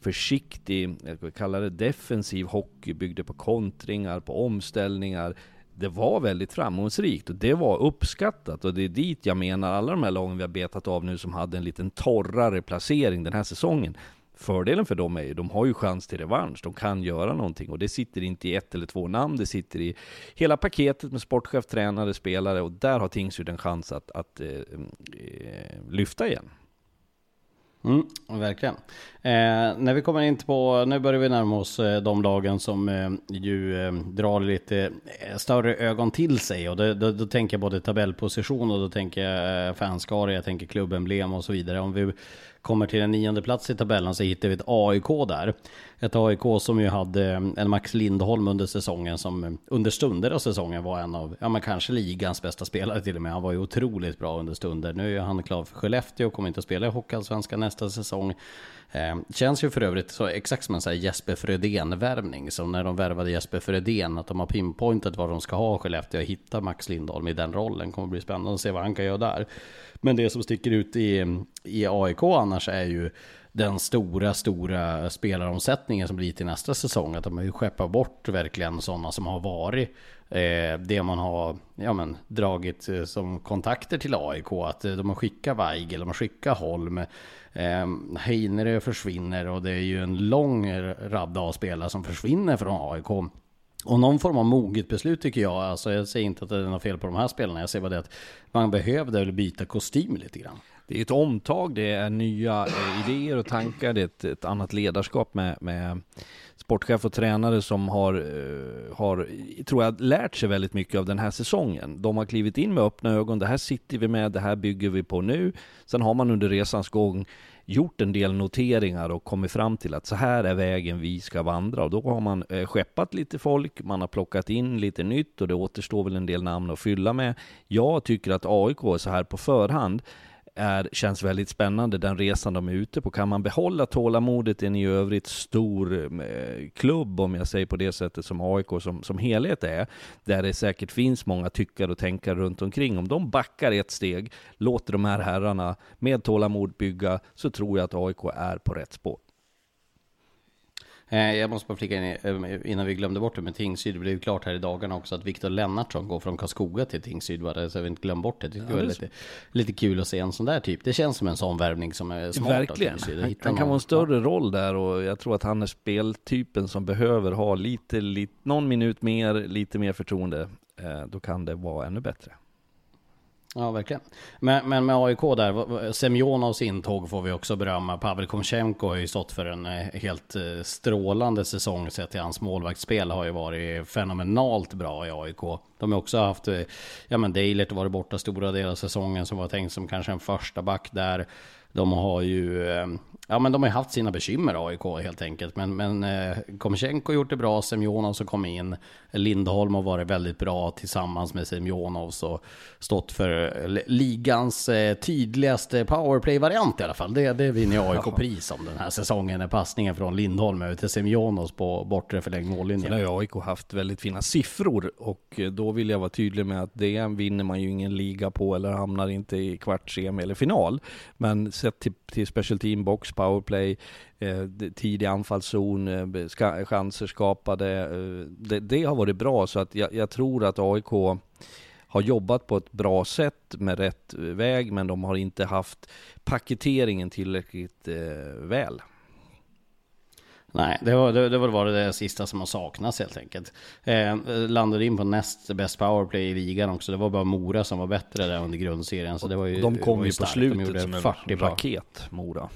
Speaker 6: försiktig, jag skulle kalla det defensiv hockey, byggde på kontringar, på omställningar det var väldigt framgångsrikt och det var uppskattat och det är dit jag menar alla de här lagen vi har betat av nu som hade en liten torrare placering den här säsongen. Fördelen för dem är ju, de har ju chans till revansch, de kan göra någonting och det sitter inte i ett eller två namn, det sitter i hela paketet med sportchef, tränare, spelare och där har Tingsryd en chans att, att eh, eh lyfta igen.
Speaker 5: Mm, verkligen. Eh, när vi kommer in på, nu börjar vi närma oss eh, de lagen som eh, ju eh, drar lite eh, större ögon till sig. Och det, då, då, tänker jag både tabellposition och då tänker jag eh, fanskara, jag tänker klubbemblem och så vidare. Om vi kommer till en nionde plats i tabellen så hittar vi ett AIK där. Ett AIK som ju hade eh, en Max Lindholm under säsongen som eh, under stunder av säsongen var en av, ja men kanske ligans bästa spelare till och med. Han var ju otroligt bra under stunder. Nu är han klar för Skellefteå och kommer inte att spela i Hockeyallsvenskan nästa säsong. Eh, känns ju för övrigt så exakt som en sån här Jesper Frödén-värvning. Som när de värvade Jesper Frödén, att de har pinpointat vad de ska ha Skellefteå och hitta Max Lindholm i den rollen. Kommer bli spännande att se vad han kan göra där. Men det som sticker ut i, i AIK annars är ju den stora, stora spelaromsättningen som blir till nästa säsong. Att de har ju skeppat bort verkligen sådana som har varit eh, det man har ja, men, dragit eh, som kontakter till AIK. Att eh, de har skickat Weigel, de har skickat Holm. Eh, Heinerö försvinner och det är ju en lång radda av spelare som försvinner från AIK. Och någon form av moget beslut tycker jag, alltså jag säger inte att det är något fel på de här spelarna, jag säger bara det att man behövde byta kostym lite grann.
Speaker 6: Det är ett omtag, det är nya eh, idéer och tankar, det är ett, ett annat ledarskap med, med sportchef och tränare som har, eh, har, tror jag, lärt sig väldigt mycket av den här säsongen. De har klivit in med öppna ögon, det här sitter vi med, det här bygger vi på nu. Sen har man under resans gång gjort en del noteringar och kommit fram till att så här är vägen vi ska vandra. Och då har man eh, skeppat lite folk, man har plockat in lite nytt och det återstår väl en del namn att fylla med. Jag tycker att AIK så här på förhand är, känns väldigt spännande, den resan de är ute på. Kan man behålla tålamodet i en i övrigt stor eh, klubb, om jag säger på det sättet som AIK som, som helhet är, där det säkert finns många tyckare och tänkare runt omkring. Om de backar ett steg, låter de här herrarna med tålamod bygga, så tror jag att AIK är på rätt spår.
Speaker 5: Eh, jag måste bara flika in eh, innan vi glömde bort det med Tingsryd. Det blev ju klart här i dagarna också att Viktor Lennartsson går från Karlskoga till Tingsryd. Bara, så vi inte glömmer bort det. Det ja, var lite, lite kul att se en sån där typ. Det känns som en sån värvning som är smart.
Speaker 6: Verkligen. Han, han kan vara en större roll där och jag tror att han är speltypen som behöver ha lite, lite någon minut mer, lite mer förtroende. Eh, då kan det vara ännu bättre.
Speaker 5: Ja, verkligen. Men, men med AIK där, Semjonovs intåg får vi också berömma. Pavel Komchenko har ju stått för en eh, helt eh, strålande säsong sett till hans målvaktsspel har ju varit fenomenalt bra i AIK. De har också haft, eh, ja men Deilert varit borta stora delar av säsongen som var tänkt som kanske en första back där. De har ju, ja men de har haft sina bekymmer AIK helt enkelt. Men, men eh, Komchenko har gjort det bra, Semjonov som kom in. Lindholm har varit väldigt bra tillsammans med Semjonov och stått för ligans eh, tydligaste powerplay-variant i alla fall. Det, det vinner AIK-pris om den här säsongen, är passningen från Lindholm över till Semjonov på bortre förlängd mållinje.
Speaker 6: Sen har ju AIK haft väldigt fina siffror och då vill jag vara tydlig med att det vinner man ju ingen liga på eller hamnar inte i kvart, semi eller final. Men sett till, till special team box, powerplay, eh, tidig anfallszon, eh, ska, chanser skapade. Eh, det, det, har varit bra så att jag, jag, tror att AIK har jobbat på ett bra sätt med rätt väg men de har inte haft paketeringen tillräckligt eh, väl.
Speaker 5: Nej, det var det, det, var det, sista som har saknats helt enkelt. Eh, landade in på näst bäst powerplay i ligan också. Det var bara Mora som var bättre där under grundserien. Så det var ju,
Speaker 6: de kom
Speaker 5: ju
Speaker 6: på slutet som en raket, Mora.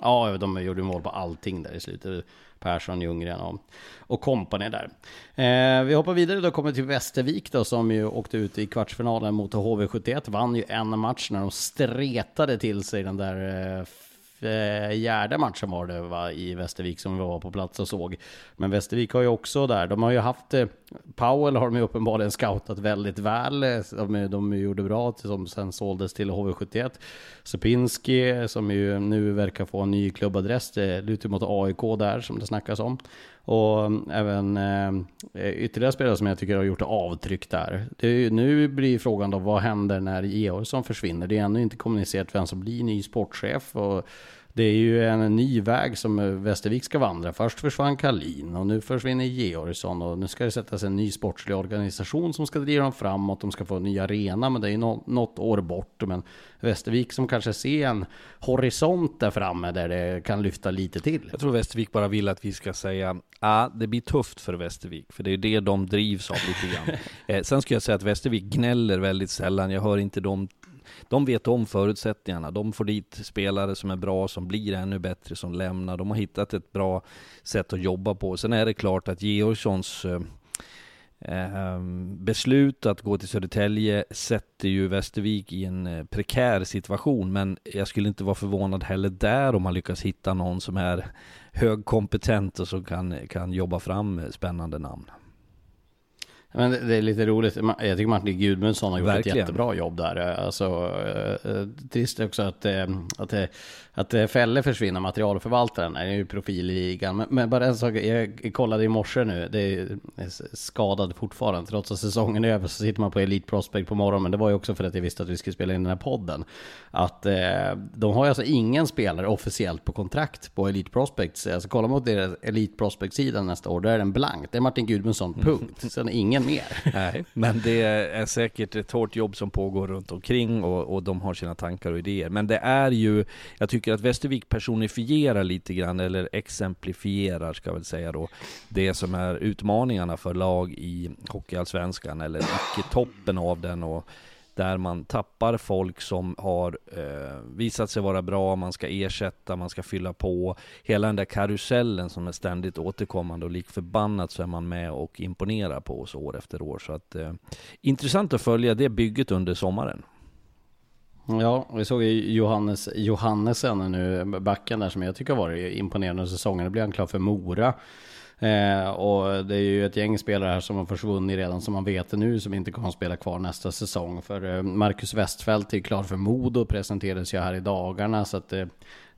Speaker 5: Ja, de gjorde mål på allting där i slutet. Persson, Ljunggren och, och kompani där. Eh, vi hoppar vidare då, kommer till Västervik då, som ju åkte ut i kvartsfinalen mot HV71. Vann ju en match när de stretade till sig den där eh, Eh, fjärde matchen var det va, i Västervik som vi var på plats och såg. Men Västervik har ju också där, de har ju haft, eh, Powell har de ju uppenbarligen scoutat väldigt väl. Eh, de, de gjorde bra, som sen såldes till HV71. Supinski som ju nu verkar få en ny klubbadress, det lutar mot AIK där som det snackas om. Och eh, även eh, ytterligare spelare som jag tycker har gjort avtryck där. Är, nu blir frågan då, vad händer när Georgsson försvinner? Det är ännu inte kommunicerat vem som blir ny sportchef. Och det är ju en ny väg som Västervik ska vandra. Först försvann Kalin och nu försvinner Georgsson och nu ska det sättas en ny sportslig organisation som ska driva dem framåt. De ska få en ny arena, men det är ju något år bort. Men Västervik som kanske ser en horisont där framme där det kan lyfta lite till.
Speaker 6: Jag tror Västervik bara vill att vi ska säga ja, ah, det blir tufft för Västervik, för det är det de drivs av lite grann. eh, sen skulle jag säga att Västervik gnäller väldigt sällan. Jag hör inte dem de vet om förutsättningarna. De får dit spelare som är bra, som blir ännu bättre, som lämnar. De har hittat ett bra sätt att jobba på. Sen är det klart att Georgssons eh, eh, beslut att gå till Södertälje sätter ju Västervik i en eh, prekär situation, men jag skulle inte vara förvånad heller där om man lyckas hitta någon som är högkompetent och som kan, kan jobba fram spännande namn.
Speaker 5: Men det, är lite roligt. Jag tycker Martin Gudmundsson har gjort Verkligen. ett jättebra jobb där. Alltså, eh, trist också att, eh, att, att Fälle försvinner, materialförvaltaren, är ju profil i ligan. Men, men, bara en sak, jag kollade i morse nu, det är skadad fortfarande. Trots att säsongen är över så sitter man på Elite Prospect på morgonen. Men det var ju också för att jag visste att vi skulle spela in den här podden. Att eh, de har alltså ingen spelare officiellt på kontrakt på Elite Prospects. Alltså kollar man på deras Elite Prospect-sidan nästa år, då är den blank. Det är Martin Gudmundsson, punkt. Sen ingen mer.
Speaker 6: Nej, men det är säkert ett hårt jobb som pågår runt omkring och, och de har sina tankar och idéer. Men det är ju, jag tycker att Västervik personifierar lite grann, eller exemplifierar ska jag väl säga då, det som är utmaningarna för lag i Hockeyallsvenskan, eller icke toppen av den. Och där man tappar folk som har eh, visat sig vara bra, man ska ersätta, man ska fylla på. Hela den där karusellen som är ständigt återkommande och lik förbannat så är man med och imponerar på oss år efter år. Så att, eh, intressant att följa det bygget under sommaren.
Speaker 5: Ja, vi såg ju Johannes Johannesen nu, backen där som jag tycker har varit imponerande under säsongen. Nu blir han klar för Mora. Eh, och det är ju ett gäng spelare här som har försvunnit redan som man vet nu som inte kommer att spela kvar nästa säsong. För eh, Marcus Westfält är klar för Modo presenterades ju här i dagarna så att eh,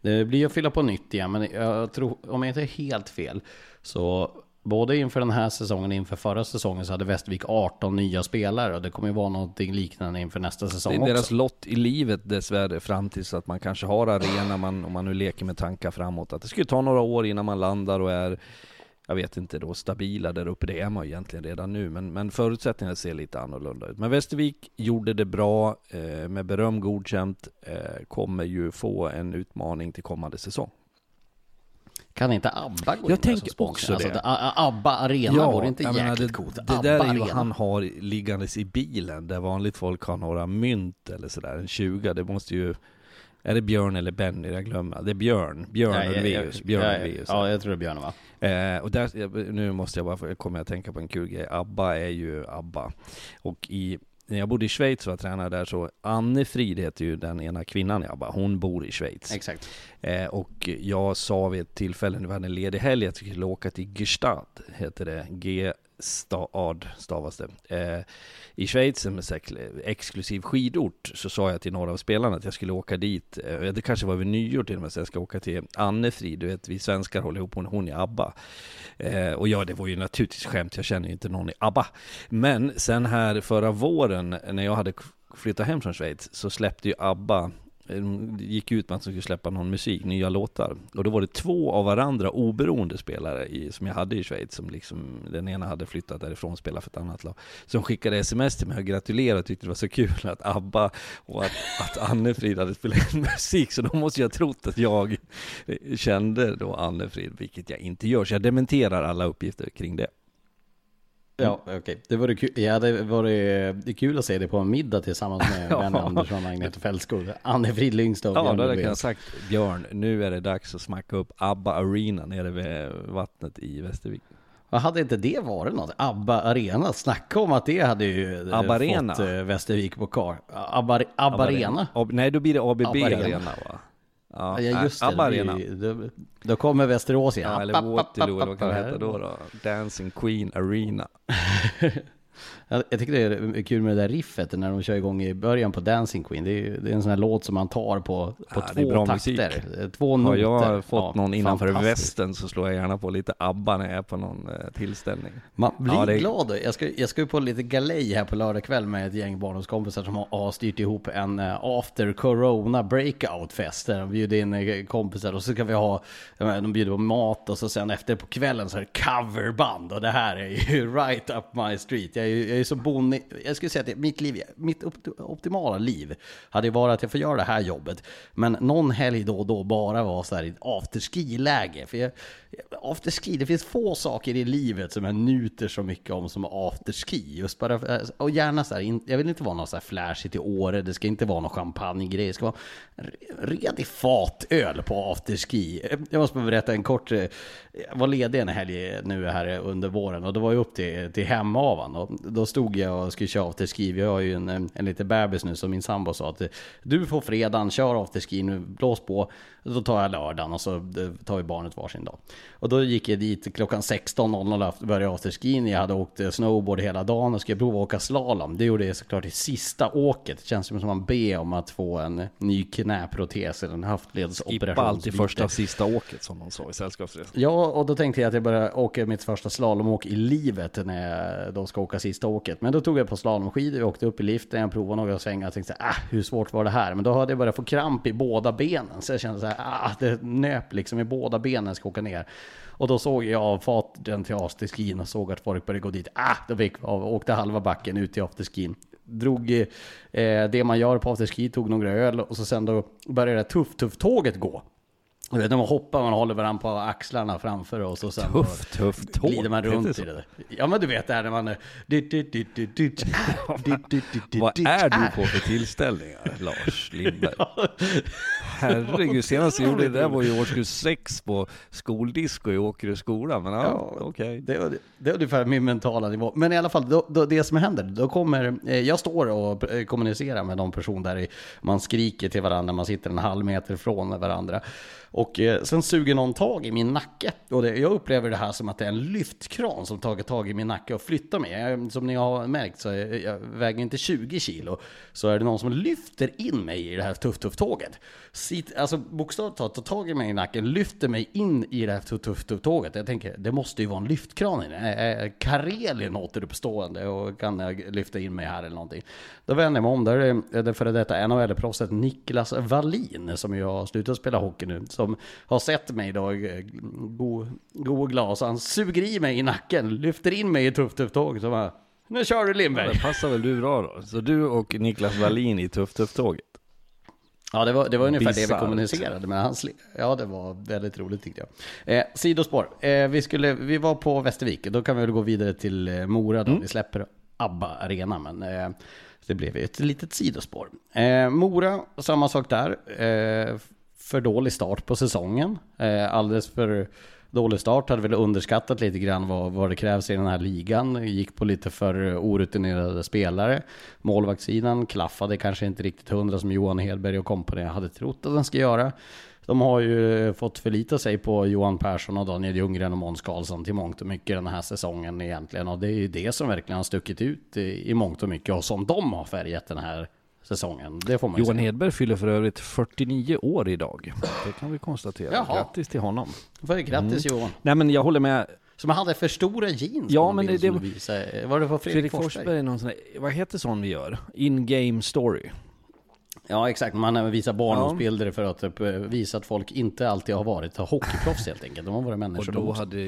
Speaker 5: det blir att fylla på nytt igen. Men jag tror, om jag inte är helt fel, så både inför den här säsongen och inför förra säsongen så hade Västervik 18 nya spelare och det kommer ju vara någonting liknande inför nästa säsong
Speaker 6: Det är
Speaker 5: också.
Speaker 6: deras lott i livet dessvärre fram tills att man kanske har arena, man, om man nu leker med tankar framåt. Att det skulle ta några år innan man landar och är, jag vet inte då, stabila där uppe. Det är man ju egentligen redan nu, men, men förutsättningarna ser lite annorlunda ut. Men Västervik gjorde det bra, eh, med beröm godkänt, eh, kommer ju få en utmaning till kommande säsong.
Speaker 5: Kan inte ABBA gå in
Speaker 6: Jag
Speaker 5: där
Speaker 6: tänker
Speaker 5: som
Speaker 6: också
Speaker 5: Alltså,
Speaker 6: det.
Speaker 5: A- ABBA Arena vore inte
Speaker 6: jag menar,
Speaker 5: jäkligt
Speaker 6: det,
Speaker 5: coolt?
Speaker 6: Det
Speaker 5: ABBA
Speaker 6: där är ju
Speaker 5: Arena.
Speaker 6: han har liggandes i bilen, där vanligt folk har några mynt eller sådär, en 20, det måste ju är det Björn eller Benny? Jag glömmer. Det är Björn. Björn
Speaker 5: Ja, ja, ja,
Speaker 6: Ulvaeus. Björn
Speaker 5: ja, ja. Ja, jag tror det är Björn va?
Speaker 6: Eh, och där, nu måste jag bara, kommer jag att tänka på en kul grej. ABBA är ju ABBA. Och i, när jag bodde i Schweiz och var tränare där så, Anne Frid heter ju den ena kvinnan i ABBA. Hon bor i Schweiz.
Speaker 5: Exakt.
Speaker 6: Eh, och jag sa vid ett tillfälle när vi hade en ledig helg att vi skulle åka till Gestad, heter det. STAD stavas det. Eh, I Schweiz, en exklusiv skidort, så sa jag till några av spelarna att jag skulle åka dit. Eh, det kanske var vid nyår till och med, så jag ska åka till Annefrid. Du vet, vi svenskar håller ihop, hon, hon är ABBA. Eh, och ja, det var ju naturligtvis skämt, jag känner ju inte någon i ABBA. Men sen här förra våren, när jag hade flyttat hem från Schweiz, så släppte ju ABBA Eh, gick ut med att de skulle släppa någon musik, nya låtar. Och då var det två av varandra oberoende spelare i, som jag hade i Schweiz, som liksom, den ena hade flyttat därifrån och spelat för ett annat lag. Som skickade sms till mig och gratulerade och tyckte det var så kul att ABBA och att, att Anne-Frid hade spelat in musik. Så de måste ju ha trott att jag kände då Anne-Frid, vilket jag inte gör. Så jag dementerar alla uppgifter kring det.
Speaker 5: Ja, okej. Det vore kul. Ja, det vore det kul att se det på en middag tillsammans med
Speaker 6: Ja.
Speaker 5: Benny Andersson Agneta Fältskog. Anne-Frid Lyngstad och
Speaker 6: Ja,
Speaker 5: Björn
Speaker 6: då hade jag kunnat sagt Björn, nu är det dags att smacka upp ABBA Arena nere vid vattnet i Västervik.
Speaker 5: Vad hade inte det varit något? ABBA Arena, snacka om att det hade ju eh,
Speaker 6: ABBA
Speaker 5: fått eh, Västervik på kar. ABBA, ABBA Arena.
Speaker 6: Ab- nej, då blir det ABB
Speaker 5: ABBA
Speaker 6: Arena,
Speaker 5: Arena.
Speaker 6: va?
Speaker 5: Ja, just det.
Speaker 6: ABBA
Speaker 5: det
Speaker 6: Arena.
Speaker 5: blir ju- Då, då kommer Västerås igen.
Speaker 6: Ja, eller Waterloo, eller vad kan det heta då, då? Dancing Queen Arena.
Speaker 5: Jag, jag tycker det är kul med det där riffet när de kör igång i början på Dancing Queen. Det är, det är en sån här låt som man tar på, på
Speaker 6: Ja, är
Speaker 5: två takter.
Speaker 6: musik.
Speaker 5: Eh, Två
Speaker 6: Har
Speaker 5: noter.
Speaker 6: jag fått
Speaker 5: Ja,
Speaker 6: någon innanför västen så slår jag gärna på lite ABBA när jag är på någon eh, tillställning.
Speaker 5: Man blir
Speaker 6: Ja, det
Speaker 5: glad. Jag ska, jag ska ju på lite galej här på lördag kväll med ett gäng barndomskompisar som har, har styrt ihop en eh, after corona breakout fest. Där de bjuder in kompisar och så ska vi ha, de bjuder på mat och så sen efter på kvällen så är det coverband. Och det här är ju right up my street. Jag är jag är så bonnig. Jag skulle säga att det- mitt liv, mitt opt- optimala liv hade ju varit att jag får göra det här jobbet. Men någon helg då och då bara vara så här i afterski-läge. För jag, afterski, det finns få saker i livet som jag njuter så mycket om som afterski. Just bara, och gärna så här, jag vill inte vara någon så här flashigt i Åre, det ska inte vara någon champagnegrej, det ska vara redig fatöl på afterski. Jag måste bara berätta en kort, jag var ledig en helg nu här under våren och det var ju upp till, till Hemavan och då stod jag och skulle köra afterski. Vi har ju en, en liten bebis nu som min sambo sa att du får fredagen, kör afterski nu, blås på. Då tar jag lördagen och så eh, tar vi barnet varsin dag. Och då gick jag dit klockan 16.00 och började afterskin. Jag hade åkt eh, snowboard hela dagen och skulle prova att åka slalom. Det gjorde jag såklart i sista åket. Det känns som att man ber om att få en ny knäprotes eller en höftledsoperation.
Speaker 6: Skippa alltid första sista åket som de sa i Sällskapsresan.
Speaker 5: Ja, och då tänkte jag att jag började åka mitt första slalomåk i livet när jag då ska åka sista åket. Men då tog jag på slalomskidor, jag åkte upp i liften, jag provade några svängar och tänkte ah, hur svårt var det här? Men då hade jag börjat få kramp i båda benen. Så jag kände så här, ah, det nöp liksom i båda benen när jag ska åka ner. Och då såg jag avfarten till afterskin och såg att folk började gå dit. Ah, då fick åkte halva backen ut till afterskin. Drog eh, det man gör på afterski, tog några öl och så sen då började det tuff-tuff-tåget gå. Du vet, när man hoppar, man håller varandra på axlarna framför oss och sen
Speaker 6: tuff, tuff, tuff,
Speaker 5: glider man runt
Speaker 6: det
Speaker 5: i det. Ja men du vet det här när man...
Speaker 6: Vad är du på för tillställningar, Lars Lindberg? Herregud, senast jag gjorde det där var ju årskurs sex på skoldisco i Åkerö skola. Men ja, okej.
Speaker 5: Det, det är ungefär min mentala nivå. Men i alla fall, då, då, det som händer, då kommer... Eh, jag står och eh, kommunicerar med någon person där, man skriker till varandra, man sitter en halv meter från varandra. Och eh, sen suger någon tag i min nacke. Och det, jag upplever det här som att det är en lyftkran som tagit tag i min nacke och flyttar mig. Jag, som ni har märkt så jag, eh, jag väger inte 20 kilo. Så är det någon som lyfter in mig i det här tuff-tuff-tåget. Alltså bokstavligt talat tar tag i mig i nacken, lyfter mig in i det här tuff-tuff-tåget. Jag tänker, det måste ju vara en lyftkran i det. Är är Karelien återuppstående och kan jag lyfta in mig här eller någonting? Då vänder jag mig om, där är det före detta NHL-proffset Niklas Wallin som ju har slutat spela hockey nu. Som har sett mig då, eh, god, god och glad, så han suger i mig i nacken, lyfter in mig i tuff-tuff-tåget och bara, nu kör du
Speaker 6: Ja,
Speaker 5: Lindberg!
Speaker 6: det passar väl du bra då? Så du och Niklas Wallin i Tuff Tuff-tåget?
Speaker 5: Ja, det var, det var ungefär det vi kommunicerade med hans Ja, det var väldigt roligt tyckte jag. Eh, sidospår. Eh, vi, skulle, vi var på Västervik. Då kan vi väl gå vidare till eh, Mora då. Vi släpper ABBA Arena, men eh, det blev ett litet sidospår. Eh, Mora, samma sak där. För dålig start på säsongen. Eh, alldeles för dålig start. Hade väl underskattat lite grann vad, vad det krävs i den här ligan. Gick på lite för orutinerade spelare. Målvaktssidan klaffade kanske inte riktigt hundra som Johan Hedberg och kompani hade trott att den ska göra. De har ju fått förlita sig på Johan Persson och Daniel Ljunggren och Måns Karlsson till mångt och mycket den här säsongen egentligen. Och det är ju det som verkligen har stuckit ut i mångt och mycket och som de har färgat den här säsongen. Det får man
Speaker 6: Johan
Speaker 5: säga.
Speaker 6: Hedberg fyller för övrigt 49 år idag. Det kan vi konstatera.
Speaker 5: Jaha.
Speaker 6: Grattis till honom.
Speaker 5: Grattis Johan.
Speaker 6: Nej men jag håller med.
Speaker 5: Som hade för stora jeans.
Speaker 6: Ja, men det-.
Speaker 5: Var det på Fredrik,
Speaker 6: Fredrik
Speaker 5: Forsberg?
Speaker 6: Forsberg någon sån här, vad heter sån vi gör? In-game story.
Speaker 5: Ja exakt, man visar barndomsbilder för att typ, visa att folk inte alltid har varit hockeyproffs helt enkelt. De har varit
Speaker 6: Och
Speaker 5: människor
Speaker 6: då
Speaker 5: de också.
Speaker 6: hade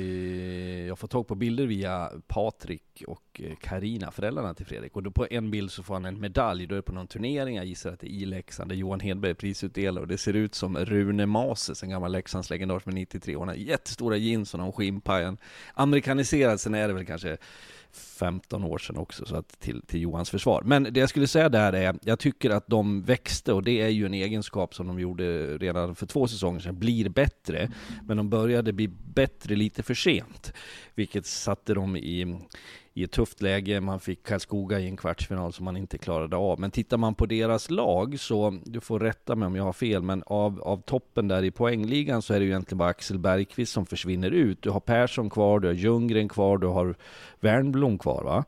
Speaker 6: jag fått tag på bilder via Patrik och Karina, föräldrarna till Fredrik. Och då på en bild så får han en medalj, då är det på någon turnering, jag gissar att det är i Leksand, där Johan Hedberg är prisutdelare. Och det ser ut som Rune Mases, en gammal Leksands legendar från 93. Hon har jättestora jeans och någon skinnpajen. Amerikaniserad, sen är det väl kanske 15 år sedan också, så att till, till Johans försvar. Men det jag skulle säga där är, jag tycker att de växte, och det är ju en egenskap som de gjorde redan för två säsonger sedan, blir bättre. Men de började bli bättre lite för sent, vilket satte dem i, i ett tufft läge. Man fick Karlskoga i en kvartsfinal som man inte klarade av. Men tittar man på deras lag så, du får rätta mig om jag har fel, men av, av toppen där i poängligan så är det ju egentligen bara Axel Bergqvist som försvinner ut. Du har Persson kvar, du har Ljunggren kvar, du har Wernbloom kvar va?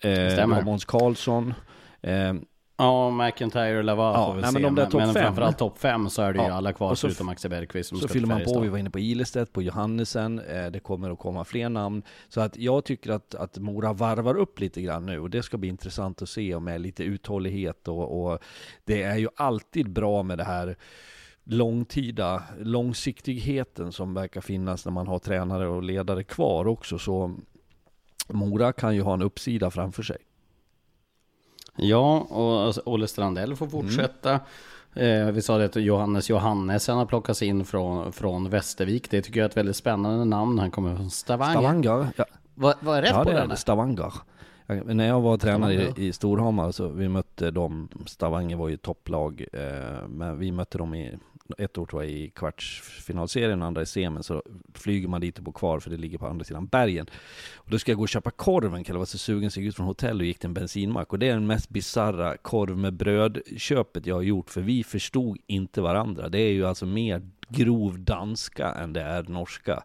Speaker 6: Eh, du
Speaker 5: Stämmer.
Speaker 6: har Måns Karlsson. Eh,
Speaker 5: Ja, McIntyre och Laval
Speaker 6: Ja,
Speaker 5: får vi
Speaker 6: nej,
Speaker 5: se.
Speaker 6: men de där
Speaker 5: men
Speaker 6: fem.
Speaker 5: framförallt topp fem så är det ju
Speaker 6: Ja,
Speaker 5: alla kvar förutom Axel Bergqvist som
Speaker 6: så fyller man på, vi var inne på Ilestedt, på Johannesen, eh, det kommer att komma fler namn. Så att jag tycker att, att Mora varvar upp lite grann nu och det ska bli intressant att se med lite uthållighet och, och det är ju alltid bra med det här långtida långsiktigheten som verkar finnas när man har tränare och ledare kvar också. Så Mora kan ju ha en uppsida framför sig.
Speaker 5: Ja, och alltså, Olle Strandell får fortsätta. Eh, vi sa det att Johannes Johannesen har plockats in från, från Västervik. Det tycker jag är ett väldigt spännande namn. Han kommer från Stavanger.
Speaker 6: Stavanger. Ja.
Speaker 5: Vad, vad är rätt
Speaker 6: ja,
Speaker 5: på
Speaker 6: det
Speaker 5: den?
Speaker 6: är Stavanger. Jag- När jag var tränare i, i Storhammar så vi mötte dem, Stavanger var ju topplag, eh, men vi mötte dem i ett år tror jag i kvartsfinalserien och andra i semin så flyger man dit och bor kvar för det ligger på andra sidan bergen. Och då ska jag gå och köpa korven, kan jag vara så sugen så jag gick ut från hotell och gick till en bensinmack och det är den mest bizarra korv med bröd-köpet jag har gjort för vi förstod inte varandra. Det är ju alltså mer grov danska än det är norska.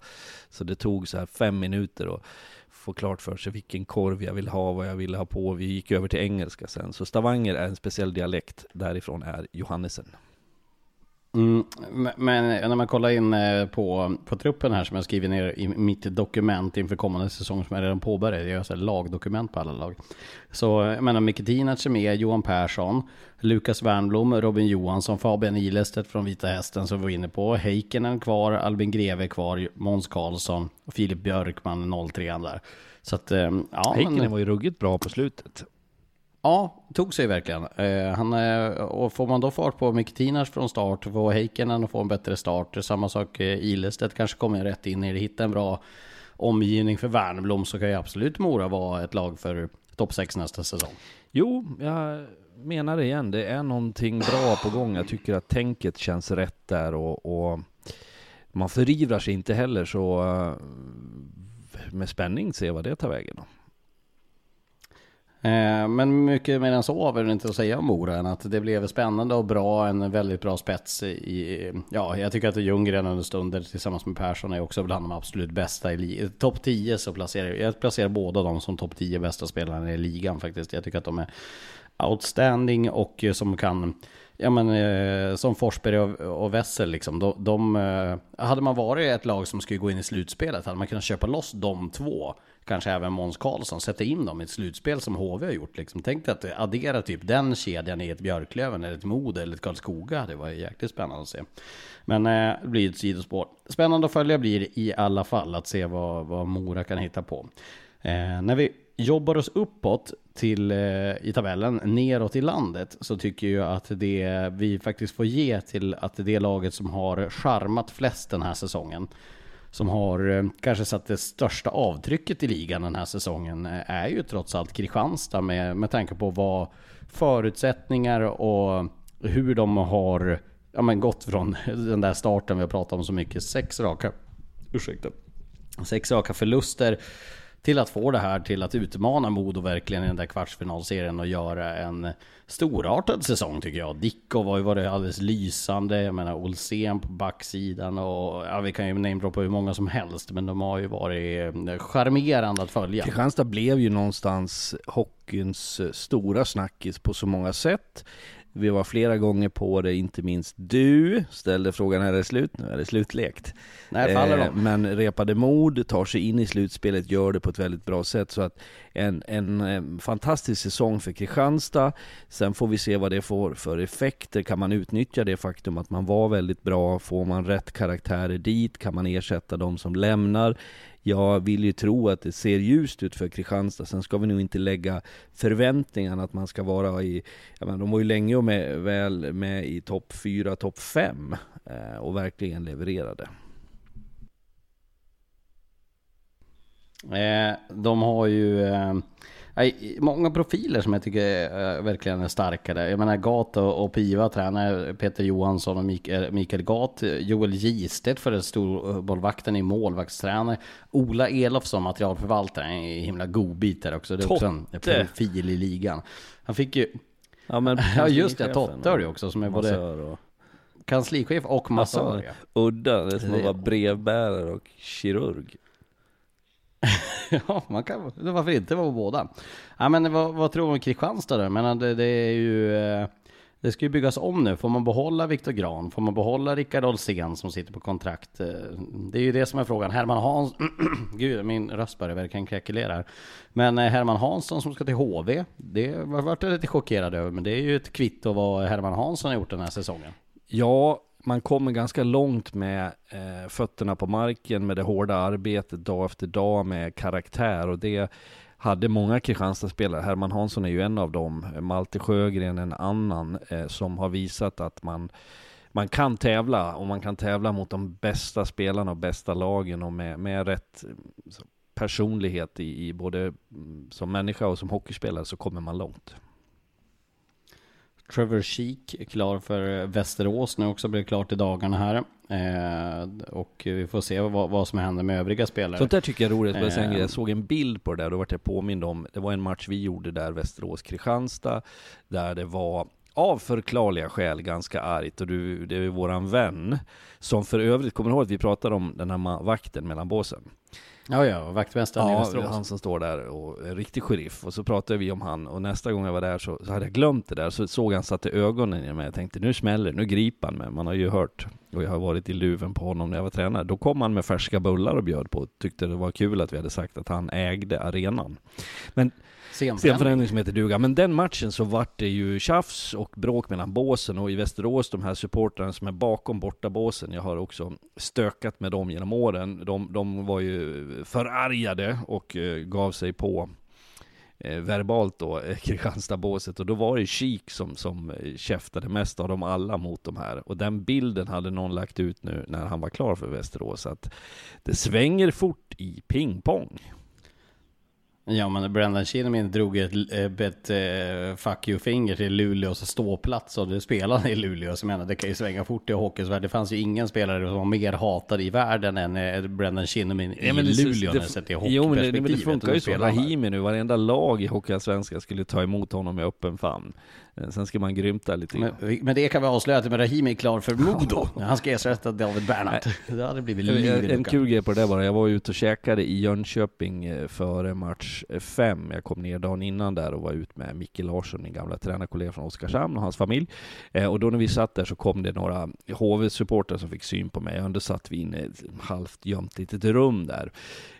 Speaker 6: Så det tog så här fem minuter och få klart för sig vilken korv jag vill ha, vad jag ville ha på. Vi gick över till engelska sen. Så Stavanger är en speciell dialekt. Därifrån är Johannesen.
Speaker 5: Mm, men- när man kollar in eh, på, på truppen här som jag skriver ner i mitt dokument inför kommande säsong som jag redan påbörjad. Jag gör så här lagdokument på alla lag. Så jag menar Mikitinac är med, Johan Persson, Lukas Wernbloom, Robin Johansson, Fabian Ilestedt från Vita Hästen som vi var inne på. Heikkinen kvar, Albin Greve kvar, Måns Karlsson och Filip Björkman 03 där. Så att, eh, ja.
Speaker 6: Heikkinen
Speaker 5: men-
Speaker 6: var ju ruggigt bra på slutet.
Speaker 5: Ja, tog sig verkligen. Eh, han, eh, och får man då fart på Mikitinas från start, får Heikkinen och få en bättre start. Samma sak eh, Ilestedt kanske kommer rätt in i det, hittar en bra omgivning för Wernbloom så kan ju absolut Mora vara ett lag för topp 6 nästa säsong.
Speaker 6: Jo, jag menar det igen. Det är någonting bra på gång. Jag tycker att tänket känns rätt där och, och man förivrar sig inte heller så eh, med spänning se vad det tar vägen. Då.
Speaker 5: Eh, men mycket mer än så har vi inte att säga om Mora än att det blev spännande och bra, en väldigt bra spets i, ja, jag tycker att Ljunggren under stunder tillsammans med Persson är också bland de absolut bästa i ligan. topp 10 så placerar jag placerar båda dem som topp 10 bästa spelarna i ligan faktiskt. Jag tycker att de är outstanding och eh, som kan Ja men eh, som Forsberg och, och Wessel liksom. De, de eh, hade man varit ett lag som skulle gå in i slutspelet hade man kunnat köpa loss de två kanske även Måns Karlsson, sätta in dem i ett slutspel som HV har gjort. Liksom. Tänk dig att addera typ den kedjan i ett Björklöven eller ett Modo eller ett Karlskoga. Det var jäkligt spännande att se. Men eh, det blir ett sidospår. Spännande att följa blir i alla fall att se vad, vad Mora kan hitta på. Eh, när vi jobbar oss uppåt till, eh, i tabellen, neråt i landet, så tycker jag att det vi faktiskt får ge till att det är laget som har charmat flest den här säsongen som har eh, kanske satt det största avtrycket i ligan den här säsongen eh, är ju trots allt Kristianstad med, med tanke på vad förutsättningar och hur de har ja, men gått från den där starten vi har pratat om så mycket. Sex raka, ursäkta, sex raka förluster till att få det här till att utmana Modo verkligen i den där kvartsfinalserien och göra en storartad säsong tycker jag. Dicko var ju varit alldeles lysande, jag menar Olsén på backsidan och ja, vi kan ju namedroppa hur många som helst, men de har ju varit eh, charmerande att följa.
Speaker 6: Kristianstad blev ju någonstans hockeyns eh, stora snackis på så många sätt. Vi var flera gånger på det, inte minst du ställde frågan, är det slut nu? Är det slutlekt?
Speaker 5: Nej, faller eh,
Speaker 6: Men repade mod, tar sig in i slutspelet, gör det på ett väldigt bra sätt. Så att en, en, en fantastisk säsong för Kristianstad. Sen får vi se vad det får för effekter. Kan man utnyttja det faktum att man var väldigt bra? Får man rätt karaktärer dit? Kan man ersätta de som lämnar? Jag vill ju tro att det ser ljust ut för Kristianstad. Sen ska vi nog inte lägga förväntningarna att man ska vara i, jag menar, de var ju länge och med, väl med i topp 4, topp 5 eh, och verkligen levererade.
Speaker 5: Eh, de har ju eh, många profiler som jag tycker eh, verkligen är starkare. Jag menar Gat och, och Piva tränar Peter Johansson och Mikael, Mikael Gat. Joel Gistedt för storbollvakten i målvaktstränare. Ola Elof som materialförvaltare, en himla godbit där också. Det är också en profil i ligan. Han fick ju...
Speaker 6: Ja, men
Speaker 5: ja just det, Totte har du också som är både och... kanslichef och massör.
Speaker 6: Udda, det är som att vara brevbärare och kirurg.
Speaker 5: ja, man kan, varför inte vara båda? Ja, men vad, vad tror du om Kristianstad då? Men det, det är ju... Eh, det ska ju byggas om nu. Får man behålla Viktor Gran? Får man behålla Rickard Olsén som sitter på kontrakt? Eh, det är ju det som är frågan. Herman Hansson... Gud, min röst börjar verkligen krackelera här. Men eh, Herman Hansson som ska till HV. Det vart jag lite chockerad över. Men det är ju ett kvitto vad Herman Hansson har gjort den här säsongen.
Speaker 6: Ja, man kommer ganska långt med eh, fötterna på marken med det hårda arbetet dag efter dag med karaktär och det hade många Kristianstadsspelare. Herman Hansson är ju en av dem. Malte Sjögren en annan eh, som har visat att man man kan tävla och man kan tävla mot de bästa spelarna och bästa lagen och med, med rätt personlighet i, i både mm, som människa och som hockeyspelare så kommer man långt.
Speaker 5: Trevor Sheek klar för Västerås nu också, blir klart i dagarna här. Eh, och vi får se vad, vad som händer med övriga spelare.
Speaker 6: Sånt där tycker jag är roligt. Eh, jag såg en bild på det där, då vart jag påmind om, det var en match vi gjorde där, Västerås-Kristianstad, där det var av förklarliga skäl ganska argt och du, det är våran vän som för övrigt, kommer du ihåg att vi pratade om den här vakten mellan båsen?
Speaker 5: Ja, ja, vaktmästaren
Speaker 6: ja,
Speaker 5: i Västerås.
Speaker 6: han som står där och är riktig sheriff. Och så pratade vi om han och nästa gång jag var där så, så hade jag glömt det där. Så såg han satte ögonen i mig. Jag tänkte nu smäller nu griper han mig. Man har ju hört och jag har varit i luven på honom när jag var tränare. Då kom han med färska bullar och bjöd på. Tyckte det var kul att vi hade sagt att han ägde arenan. Men Scenförändring som heter duga. Men den matchen så vart det ju tjafs och bråk mellan båsen och i Västerås, de här supportrarna som är bakom bortabåsen, jag har också stökat med dem genom åren, de, de var ju förargade och eh, gav sig på eh, verbalt då, eh, Och då var det Kik som, som eh, käftade mest av dem alla mot de här. Och den bilden hade någon lagt ut nu när han var klar för Västerås. Att det svänger fort i pingpong.
Speaker 5: Ja men Brendan Kinnamin drog ett, ett, ett uh, fuck you-finger till Luleås ståplats och det spelade i Luleå. Så menar, det kan ju svänga fort i hockeysvärlden. Det fanns ju ingen spelare som var mer hatad i världen än uh, Brendan Kinnamin i
Speaker 6: men det,
Speaker 5: Luleå
Speaker 6: det,
Speaker 5: sett i
Speaker 6: Jo men det, men det funkar ju så. Rahimi nu, varenda lag i Hockeyallsvenskan skulle ta emot honom med öppen famn. Eh, Sen ska man grymta lite.
Speaker 5: Men, men det kan vi avslöja att Rahimi är klar för Modo. Han ska ersätta David Bernhardt. Det hade blivit liv i
Speaker 6: En, kul grej på det där bara, jag var ute och käkade i Jönköping eh, före match 5. Jag kom ner dagen innan där och var ut med Micke Larsson, min gamla tränarkollega från Oskarshamn och hans familj. Eh, och då när vi satt där så kom det några HV-supportrar som fick syn på mig. Ändå satt vi inne i ett halvt gömt litet rum där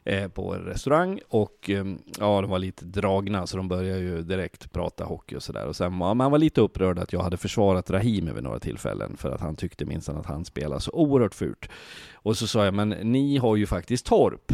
Speaker 6: eh, på en restaurang och eh, ja, de var lite dragna så de började ju direkt prata hockey och sådär. Och sen var han var lite upprörd att jag hade försvarat Rahimi vid några tillfällen för att han tyckte minsann att han spelade så oerhört fult. Och så sa jag, men ni har ju faktiskt Torp.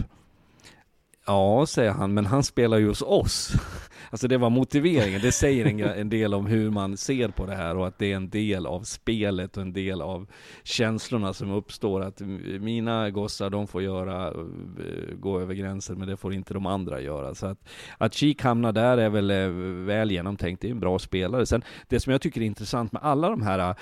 Speaker 6: Ja, säger han, men han spelar ju hos oss. Alltså det var motiveringen, det säger en, en del om hur man ser på det här och att det är en del av spelet och en del av känslorna som uppstår. Att mina gossar, de får göra, eh, gå över gränsen, men det får inte de andra göra. Så att, att Kik hamnar där är väl eh, väl genomtänkt, det är en bra spelare. Sen, det som jag tycker är intressant med alla de här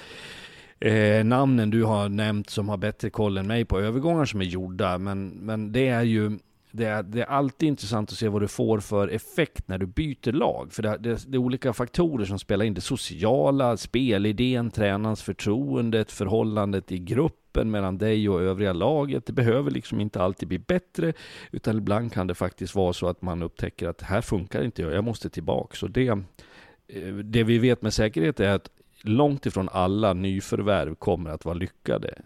Speaker 6: eh, namnen du har nämnt som har bättre koll än mig på övergångar som är gjorda, men, men det är ju det är, det är alltid intressant att se vad du får för effekt när du byter lag. För det, det, det är olika faktorer som spelar in. Det sociala, spelidén, tränarens förtroendet, förhållandet i gruppen mellan dig och övriga laget. Det behöver liksom inte alltid bli bättre, utan ibland kan det faktiskt vara så att man upptäcker att här funkar inte jag, jag måste tillbaka. Så det, eh, det vi vet med säkerhet är att långt ifrån alla nyförvärv kommer att vara lyckade.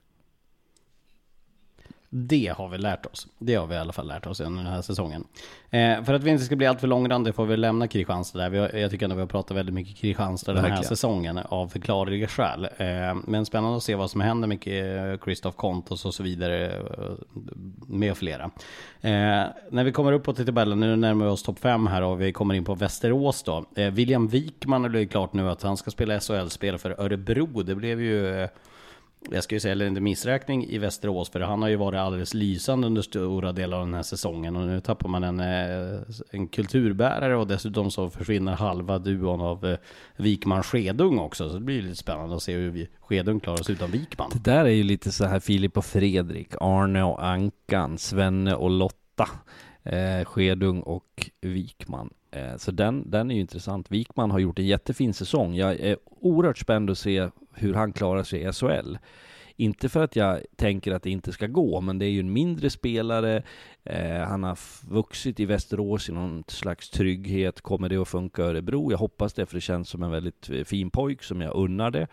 Speaker 5: Det har vi lärt oss. Det har vi i alla fall lärt oss under den här säsongen. Eh, för att vi inte ska bli alltför långrandiga får vi lämna Kristianstad där. Vi har, jag tycker ändå vi har pratat väldigt mycket Kristianstad den här säsongen av förklarliga skäl. Eh, men spännande att se vad som händer med Christoph Kontos och så vidare eh, med flera. Eh, när vi kommer uppåt i tabellen, nu närmar vi oss topp 5 här och vi kommer in på Västerås då. Eh, William Wikman har blivit klart nu att han ska spela SHL-spel för Örebro. Det blev ju eh, jag ska ju säga en missräkning i Västerås för han har ju varit alldeles lysande under stora delar av den här säsongen och nu tappar man en, eh, en kulturbärare och dessutom så försvinner halva duon av eh, Wikman Skedung också så det blir lite spännande att se hur Skedung klarar sig utan Wikman.
Speaker 6: Det där är ju lite så här Filip och Fredrik, Arne och Ankan, Svenne och Lotta, eh, Skedung och Wikman. Eh, så den, den är ju intressant. Wikman har gjort en jättefin säsong. Jag är oerhört spänd att se hur han klarar sig i SHL. Inte för att jag tänker att det inte ska gå, men det är ju en mindre spelare. Eh, han har vuxit i Västerås i någon slags trygghet. Kommer det att funka i Örebro? Jag hoppas det, för det känns som en väldigt eh, fin pojk som jag unnar det.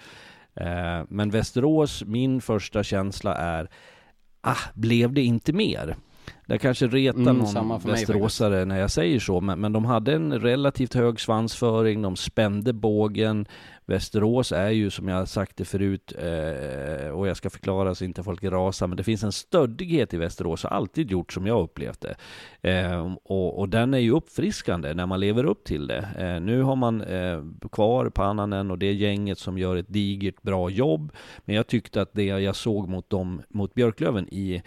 Speaker 6: Eh, men Västerås, min första känsla är, ah, blev det inte mer? Det kanske retar
Speaker 5: Mm,
Speaker 6: någon västeråsare när jag säger så, men, men de hade en relativt hög svansföring, de spände bågen. Västerås är ju, som jag sagt det förut, eh, och jag ska förklara så inte folk rasar, men det finns en stöddighet i Västerås, har alltid gjort som jag upplevt det. Eh, och, och den är ju uppfriskande när man lever upp till det. Eh, nu har man eh, kvar Pannanen och det gänget som gör ett digert bra jobb, men jag tyckte att det jag såg mot, dem, mot Björklöven i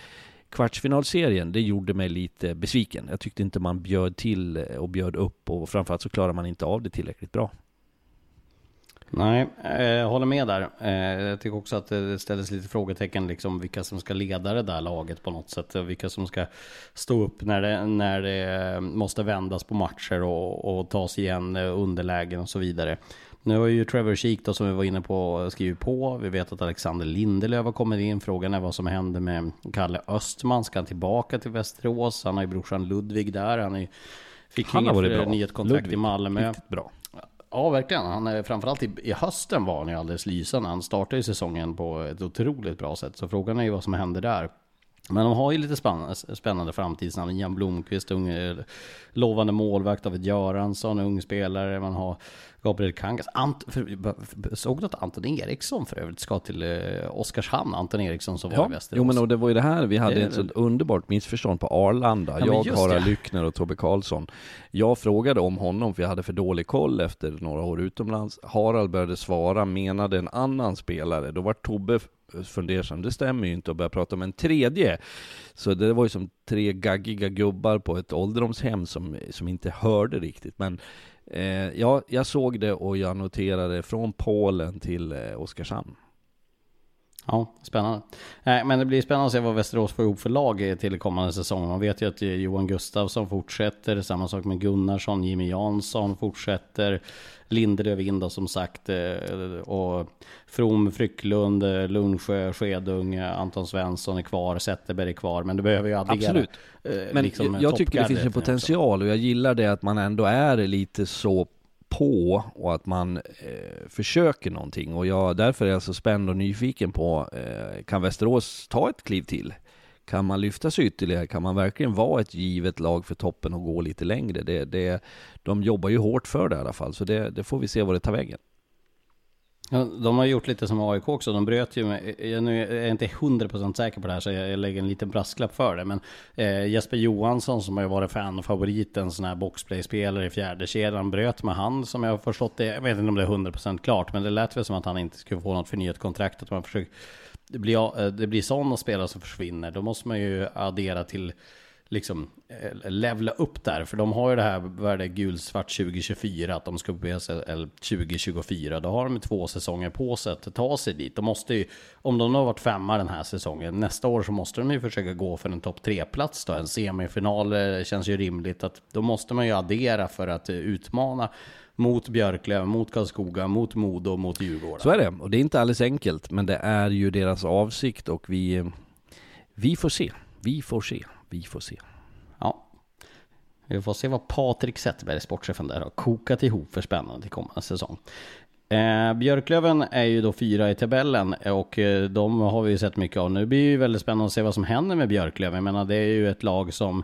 Speaker 6: kvartsfinalserien, det gjorde mig lite besviken. Jag tyckte inte man bjöd till och bjöd upp och framförallt så klarar man inte av det tillräckligt bra.
Speaker 5: Nej, jag håller med där. Eh, jag tycker också att det ställdes lite frågetecken liksom vilka som ska leda det där laget på något sätt. och Vilka som ska stå upp när det, när det måste vändas på matcher och, och tas igen eh, underlägen och så vidare. Nu har ju Trevor Sheek då som vi var inne på skrivit på. Vi vet att Alexander Lindelöf har kommit in. Frågan är vad som händer med Kalle Östman. Ska han tillbaka till Västerås? Han har ju brorsan Ludvig där. Han är, fick
Speaker 6: Han har
Speaker 5: inget nytt kontrakt i
Speaker 6: Ludvig,
Speaker 5: Malmö.
Speaker 6: Riktigt bra.
Speaker 5: Ja, verkligen. Han är, framförallt i, i hösten var han ju alldeles lysande. Han startade ju säsongen på ett otroligt bra sätt. Så frågan är ju vad som händer där. Men de har ju lite spännande, framtidsnamn. Ian Blomqvist, ung, eh, lovande målvakt. David Göransson, ung spelare. Man har Gabriel Kangas. Ant, för, såg du att Anton Eriksson för övrigt ska till eh, Oskarshamn? Anton Eriksson som var
Speaker 6: Ja,
Speaker 5: i Västerås.
Speaker 6: jo men och det var ju det här, vi hade
Speaker 5: Det-
Speaker 6: ett sånt underbart missförstånd på Arlanda.
Speaker 5: Ja,
Speaker 6: jag, Harald. Lyckner och Tobbe Karlsson. Jag frågade om honom för jag hade för dålig koll efter några år utomlands. Harald började svara, menade en annan spelare. Då var Tobbe fundersam, det stämmer ju inte och började prata om en tredje. Så det var ju som tre gaggiga gubbar på ett ålderdomshem som, som inte hörde riktigt. Men eh, ja, jag såg det och jag noterade från Polen till eh, Oskarshamn.
Speaker 5: Ja, spännande. Eh, men det blir spännande att se vad Västerås får ihop för lag eh, till kommande säsong. Man vet ju att eh, Johan Gustafsson fortsätter, samma sak med Gunnarsson, Jimmy Jansson fortsätter, Lindelöf in som sagt, eh, och From, Frycklund, eh, Lundsjö, Skedung, Anton Svensson är kvar, Zetterberg är kvar, men det behöver ju addera.
Speaker 6: Absolut.
Speaker 5: eh,
Speaker 6: Men
Speaker 5: liksom,
Speaker 6: jag, tycker det finns en potential och jag gillar det att man ändå är lite så på och att man eh, försöker någonting och jag, därför är jag så spänd och nyfiken på eh, kan Västerås ta ett kliv till? Kan man lyfta sig ytterligare? Kan man verkligen vara ett givet lag för toppen och gå lite längre? Det, det, de jobbar ju hårt för det i alla fall, så det, det får vi se vad det tar vägen.
Speaker 5: Ja, de har gjort lite som AIK också. De bröt ju med, jag nu är jag inte 100% säker på det här så jag, jag lägger en liten brasklapp för det. Men eh, Jesper Johansson som har ju varit fan-favorit, en sån här boxplay-spelare i fjärde kedjan bröt med han som jag har förstått det. Jag vet inte om det är 100% klart, men det lät väl som att han inte skulle få något förnyat kontrakt. Att man försöker, det blir, eh, det blir sådana spelare som försvinner. Då måste man ju addera till liksom eh, levla upp där. För de har ju det här, vad är det, gulsvart 2024, att de ska upp i SHL 2024. Då har de två säsonger på sig att ta sig dit. De måste ju, om de har varit femma den här säsongen, nästa år så måste de ju försöka gå för en topp tre-plats då. En semifinal eh, känns ju rimligt att då måste man ju addera för att utmana mot Björklöven, mot Karlskoga, mot Modo och mot Djurgården.
Speaker 6: Så är det, och det är inte alldeles enkelt, men det är ju deras avsikt och vi, vi får se. Vi får se. Vi får se.
Speaker 5: Ja. Vi får se vad Patrik Zetterberg, sportchefen där, har kokat ihop för spännande till kommande säsong. Eh, Björklöven är ju då fyra i tabellen och eh, de har vi ju sett mycket av. Nu blir det ju väldigt spännande att se vad som händer med Björklöven. Jag menar det är ju ett lag som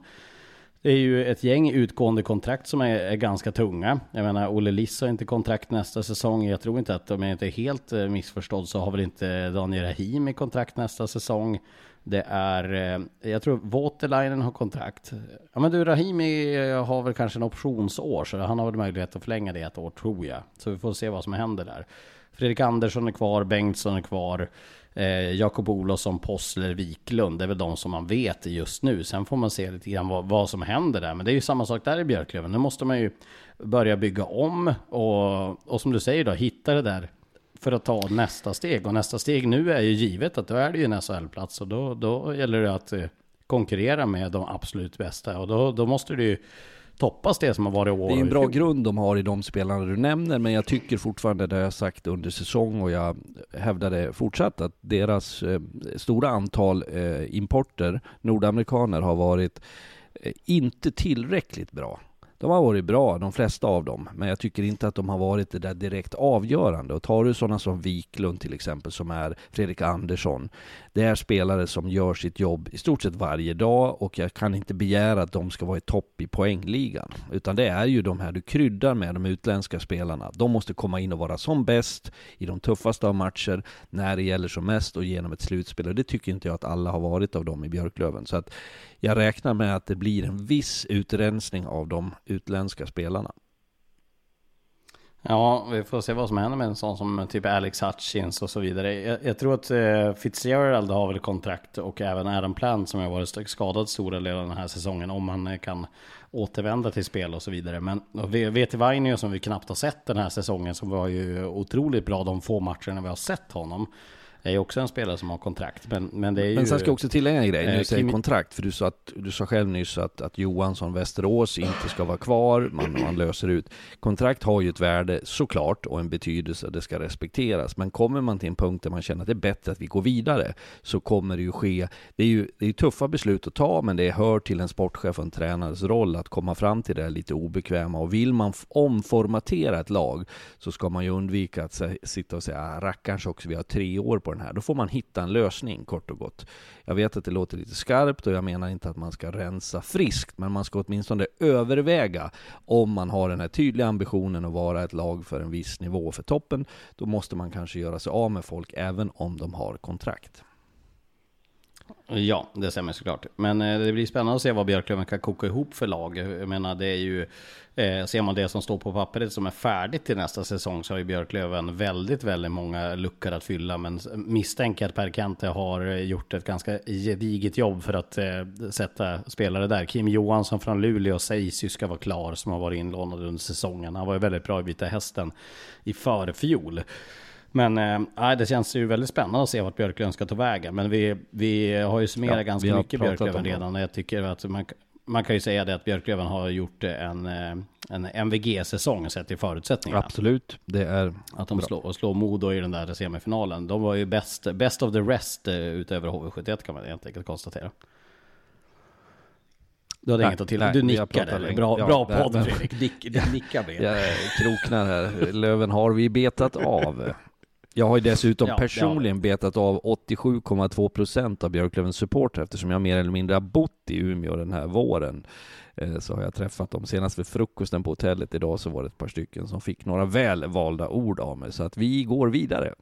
Speaker 5: det är ju ett gäng utgående kontrakt som är, är ganska tunga. Jag menar, Olle Liss har inte kontrakt nästa säsong. Jag tror inte att, om jag inte är helt eh, missförstådd, så har väl inte Daniel Rahim i kontrakt nästa säsong. Det är, eh, jag tror Waterlinen har kontrakt. Ja men du, Rahimi eh, har väl kanske en optionsår, så han har väl möjlighet att förlänga det ett år tror jag. Så vi får se vad som händer där. Fredrik Andersson är kvar, Bengtsson är kvar. Eh, Jakob Olofsson, Possler, Wiklund. Det är väl de som man vet just nu. Sen får man se lite grann vad, vad som händer där. Men det är ju samma sak där i Björklöven. Nu måste man ju börja bygga om och, och som du säger då, hitta det där för att ta nästa steg. Och nästa steg nu är ju givet att då är det ju en SHL-plats och då, då gäller det att eh, konkurrera med de absolut bästa. Och då, då måste du ju toppas det som har varit år
Speaker 6: Det är en bra grund de har i de spelarna du nämner, men jag tycker fortfarande, det har jag sagt under säsong och jag hävdar det fortsatt, att deras eh, stora antal eh, importer, nordamerikaner, har varit eh, inte tillräckligt bra. De har varit bra, de flesta av dem, men jag tycker inte att de har varit det där direkt avgörande. Och tar du sådana som Wiklund till exempel, som är Fredrik Andersson, det är spelare som gör sitt jobb i stort sett varje dag och jag kan inte begära att de ska vara i topp i poängligan. Utan det är ju de här du kryddar med, de utländska spelarna. De måste komma in och vara som bäst i de tuffaste av matcher, när det gäller som mest och genom ett slutspel. Och det tycker inte jag att alla har varit av dem i Björklöven. Så att jag räknar med att det blir en viss utrensning av de utländska spelarna.
Speaker 5: Ja, vi får se vad som händer med en sån som typ Alex Hutchins och så vidare. Jag, jag tror att eh, Fitzgerald har väl kontrakt och även Adam Plant som har varit skadad stora delar av den här säsongen om han eh, kan återvända till spel och så vidare. Men VT Vainio som vi knappt har sett den här säsongen som var ju otroligt bra de få matcherna vi har sett honom är ju också en spelare som har kontrakt. Men, men det är ju...
Speaker 6: Men sen ska jag också tillägga en grej, när
Speaker 5: Eh,
Speaker 6: du säger
Speaker 5: Kim-
Speaker 6: kontrakt, för du sa, att, du sa själv nyss att, att Johansson Västerås inte ska vara kvar, man, man löser ut. Kontrakt har ju ett värde såklart och en betydelse, det ska respekteras. Men kommer man till en punkt där man känner att det är bättre att vi går vidare, så kommer det ju ske, det är ju det är tuffa beslut att ta, men det hör till en sportchef och en tränares roll att komma fram till det lite obekväma. Och vill man omformatera ett lag, så ska man ju undvika att sitta och säga, ah, rackarns också, vi har tre år på på den här. Då får man hitta en lösning kort och gott. Jag vet att det låter lite skarpt och jag menar inte att man ska rensa friskt, men man ska åtminstone överväga om man har den här tydliga ambitionen att vara ett lag för en viss nivå för toppen. Då måste man kanske göra sig av med folk även om de har kontrakt.
Speaker 5: Ja, det stämmer såklart. Men eh, det blir spännande att se vad Björklöven kan koka ihop för lag. Jag menar, det är ju... Eh, ser man det som står på pappret som är färdigt till nästa säsong så har ju Björklöven väldigt, väldigt många luckor att fylla. Men misstänker att Per Kente har gjort ett ganska gediget jobb för att eh, sätta spelare där. Kim Johansson från Luleå sägs ju ska vara klar som har varit inlånad under säsongen. Han var ju väldigt bra i Vita Hästen i förfjol. Men äh, det känns ju väldigt spännande att se vart Björklöven ska ta vägen. Men vi, vi har ju summerat ja, ganska mycket Björklöven redan. Jag tycker att man, man kan ju säga det att Björklöven har gjort en, eh, en MVG-säsong sett till förutsättningarna.
Speaker 6: Absolut, det är
Speaker 5: Att de slår, slår Modo i den där semifinalen. De var ju bäst, best of the rest eh, utöver HV71 kan man helt enkelt konstatera. Du hade nej, inget att tillägga? Du nickar eller? Bra, ja, bra podd Fredrik, Nick, du nickar bred.
Speaker 6: Jag kroknar här. Löven har vi betat av. Jag har ju dessutom ja, personligen betat av 87,2% av Björklövens supporter eftersom jag mer eller mindre har bott i Umeå den här våren. Eh, så har jag träffat dem. Senast vid frukosten på hotellet idag så var det ett par stycken som fick några välvalda ord av mig. Så att vi går vidare.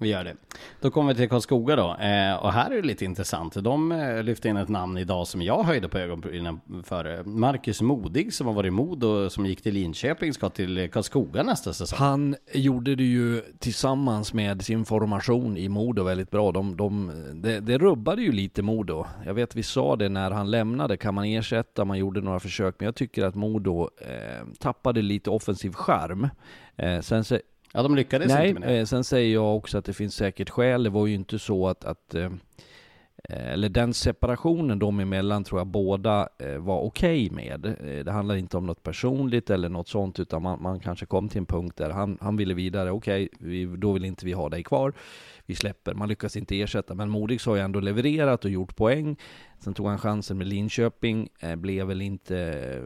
Speaker 5: Vi gör det. Då kommer vi till Karlskoga då. Eh, och här är det lite intressant. De eh, lyfte in ett namn idag som jag höjde på ögonbrynen för. Marcus Modig som har varit i Mod och som gick till Linköping ska till Karlskoga nästa säsong.
Speaker 6: Han gjorde det ju tillsammans med sin formation i Modo väldigt bra. De, de, det, det rubbade ju lite Modo. Jag vet vi sa det när han lämnade. Kan man ersätta? Man gjorde några försök. Men jag tycker att Modo eh, tappade lite offensiv charm. Eh, sen så
Speaker 5: Ja, de lyckades
Speaker 6: Nej,
Speaker 5: inte med det.
Speaker 6: Eh, sen säger jag också att det finns säkert skäl. Det var ju inte så att, att eh, eller den separationen dem emellan tror jag båda eh, var okej okay med. Det handlar inte om något personligt eller något sånt, utan man, man kanske kom till en punkt där han, han ville vidare. Okej, okay, då vill inte vi ha dig kvar. Vi släpper. Man lyckas inte ersätta, men Modigs har ju ändå levererat och gjort poäng. Sen tog han chansen med Linköping, blev väl inte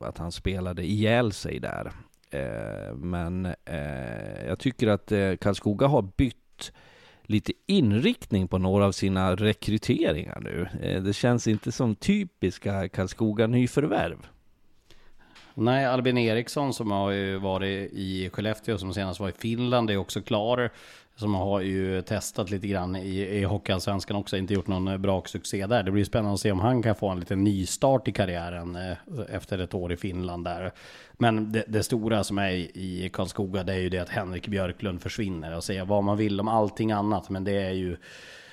Speaker 6: att han spelade ihjäl sig där. Eh, men eh, jag tycker att eh, Karlskoga har bytt lite inriktning på några av sina rekryteringar nu. Det känns inte som typiska Karlskoga nyförvärv.
Speaker 5: Nej, Albin Eriksson som har ju varit i Skellefteå som senast var i Finland är också klar. Som har ju testat lite grann i, i Hockeyallsvenskan också, inte gjort någon eh, bra succé där. Det blir spännande att se om han kan få en liten nystart i karriären eh, efter ett år i Finland där. Men det, det, stora som är i Karlskoga, det är ju det att Henrik Björklund försvinner. Och säga vad man vill om allting annat, men det är ju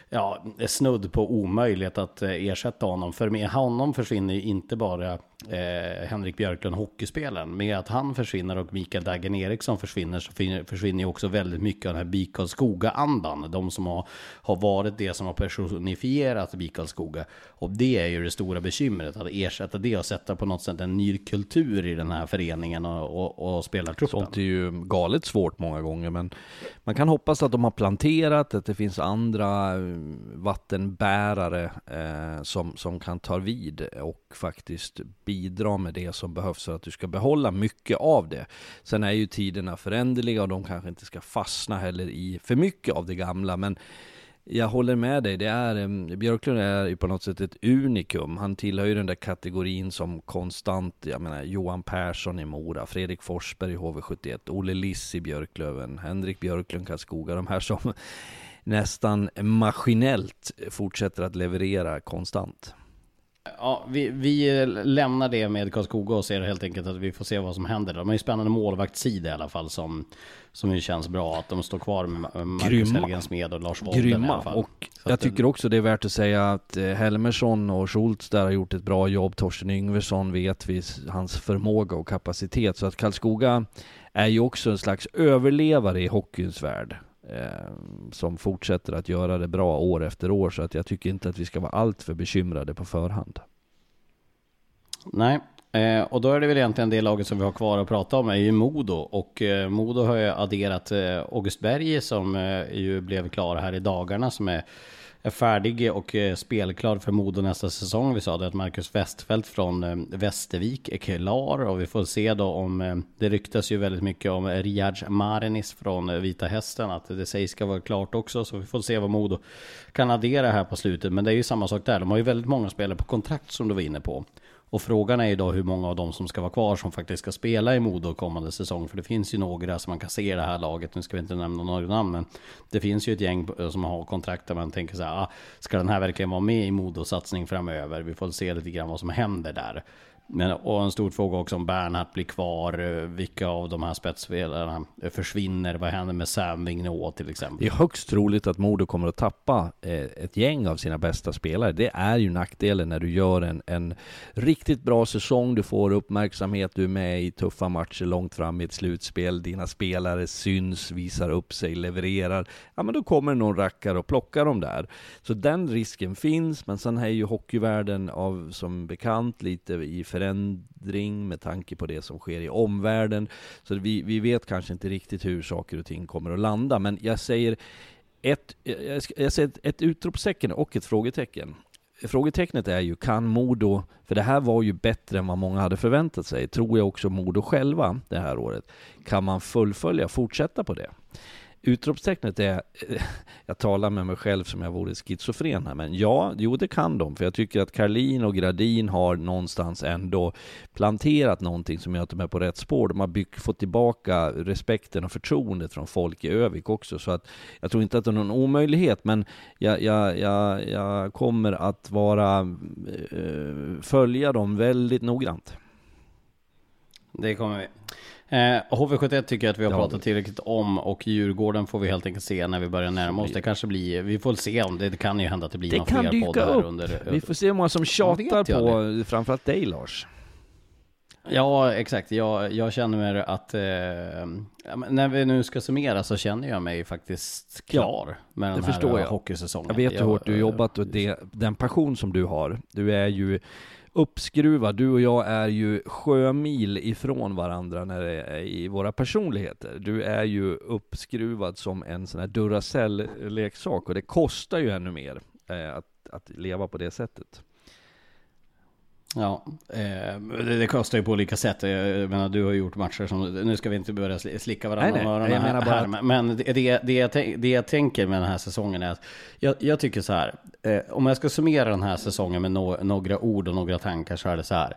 Speaker 5: ja, snudd på omöjligt att eh, ersätta honom. För med honom försvinner ju inte bara eh, Henrik Björklund, hockeyspelaren. Med att han försvinner och Mikael Dagen Eriksson försvinner så försvinner ju också väldigt mycket av den här BIK Skoga-andan. De som har, har varit det som har personifierat BIK Och det är ju det stora bekymret, att ersätta det och sätta på något sätt en ny kultur i den här föreningen och, och, och spelartruppen.
Speaker 6: Sånt är ju galet svårt många gånger, men man kan hoppas att de har planterat, att det finns andra eh, vattenbärare eh, som, som kan ta vid och faktiskt bidra med det som behövs för att du ska behålla mycket av det. Sen är ju tiderna föränderliga och de kanske inte ska fastna heller i för mycket av det gamla, men jag håller med dig, det är, Björklund är ju på något sätt ett unikum. Han tillhör ju den där kategorin som konstant, jag menar Johan Persson i Mora, Fredrik Forsberg i HV71, Olle Liss i Björklöven, Henrik Björklund Karlskoga, de här som nästan maskinellt fortsätter att leverera konstant.
Speaker 5: Ja, vi, vi lämnar det med Karlskoga och ser helt enkelt att vi får se vad som händer. De har ju spännande målvaktssida i alla fall som, som ju känns bra. Att de står kvar med Marcus Helgen Smed och Lars Wolden
Speaker 6: Grymma. Och jag tycker också det är värt att säga att eh, Helmersson och Schultz där har gjort ett bra jobb. Torsten Yngvesson vet vi hans förmåga och kapacitet. Så att Karlskoga är ju också en slags överlevare i hockeyns värld. Eh, som fortsätter att göra det bra år efter år. Så att jag tycker inte att vi ska vara alltför bekymrade på förhand.
Speaker 5: Nej, eh, och då är det väl egentligen det laget som vi har kvar att prata om är ju Modo. Och eh, Modo har ju adderat eh, August Berge som eh, ju blev klar här i dagarna som är är färdig och eh, spelklar för Modo nästa säsong. Vi sa det att Marcus Westfeldt från eh, Västervik är klar och vi får se då om eh, det ryktas ju väldigt mycket om Riyadj Marinis från Vita Hästen att det sägs ska vara klart också så vi får se vad Modo kan addera här på slutet. Men det är ju samma sak där. De har ju väldigt många spelare på kontrakt som du var inne på. Och frågan är ju då hur många av dem som ska vara kvar som faktiskt ska spela i Modo kommande säsong. För det finns ju några som man kan se i det här laget. Nu ska vi inte nämna några namn, men det finns ju ett gäng eh, som har kontrakt där man tänker så här, ah, ska den här verkligen vara med i Modo-satsning framöver? Vi får se lite grann vad som händer där. Men, och en stor fråga också om Bernhardt blir kvar. Eh, vilka av de här spetsspelarna eh, försvinner? Vad händer med Sam Vigneault till exempel?
Speaker 6: Det är högst troligt att Modo kommer att tappa eh, ett gäng av sina bästa spelare. Det är ju nackdelen när du gör en, en riktigt bra säsong. Du får uppmärksamhet, du är med i tuffa matcher långt fram i ett slutspel. Dina spelare syns, visar upp sig, levererar. Ja, men då kommer någon rackare och plockar dem där. Så den risken finns, men sen är ju hockeyvärlden av, som bekant lite i förändring med tanke på det som sker i omvärlden. Så vi, vi vet kanske inte riktigt hur saker och ting kommer att landa, men jag säger ett, jag säger ett, ett utropstecken och ett frågetecken. Frågetecknet är ju, kan Modo, för det här var ju bättre än vad många hade förväntat sig, tror jag också Modo själva det här året. Kan man fullfölja, fortsätta på det? Utropstecknet är, jag talar med mig själv som jag vore schizofren här, men ja, jo det kan de, för jag tycker att Karlin och Gradin har någonstans ändå planterat någonting som gör att de är på rätt spår. De har byggt, fått tillbaka respekten och förtroendet från folk i Övik också, så att jag tror inte att det är någon omöjlighet, men jag, jag, jag, jag kommer att vara, eh, följa dem väldigt noggrant.
Speaker 5: Det kommer vi. Eh, HV71 tycker jag att vi har pratat tillräckligt om och Djurgården får vi helt enkelt se när vi börjar närma oss. Det kanske blir, vi får se om det, det kan ju hända att det blir
Speaker 6: det
Speaker 5: någon
Speaker 6: kan
Speaker 5: fler poddar
Speaker 6: upp.
Speaker 5: under.
Speaker 6: Vi får se hur många som tjatar på framförallt dig Lars.
Speaker 5: Ja, exakt. Jag, jag känner mig att eh, när vi nu ska summera så känner jag mig faktiskt klar ja, med den här förstår jag. hockeysäsongen.
Speaker 6: Jag vet hur hårt du jobbat och det, den passion som du har. Du är ju uppskruvad. Du och jag är ju sjömil ifrån varandra när det är i våra personligheter. Du är ju uppskruvad som en sån här Duracell-leksak och det kostar ju ännu mer eh, att, att leva på det sättet.
Speaker 5: Ja, eh, det, kostar ju på olika sätt. Jag menar, du har gjort matcher som... Nu ska vi inte börja slicka varandra nej, nej, jag menar bara här, att... Men det, det, det, jag, det jag tänker med den här säsongen är att jag, jag tycker så här. Eh, om jag ska summera den här säsongen med no, några ord och några tankar så är det så här.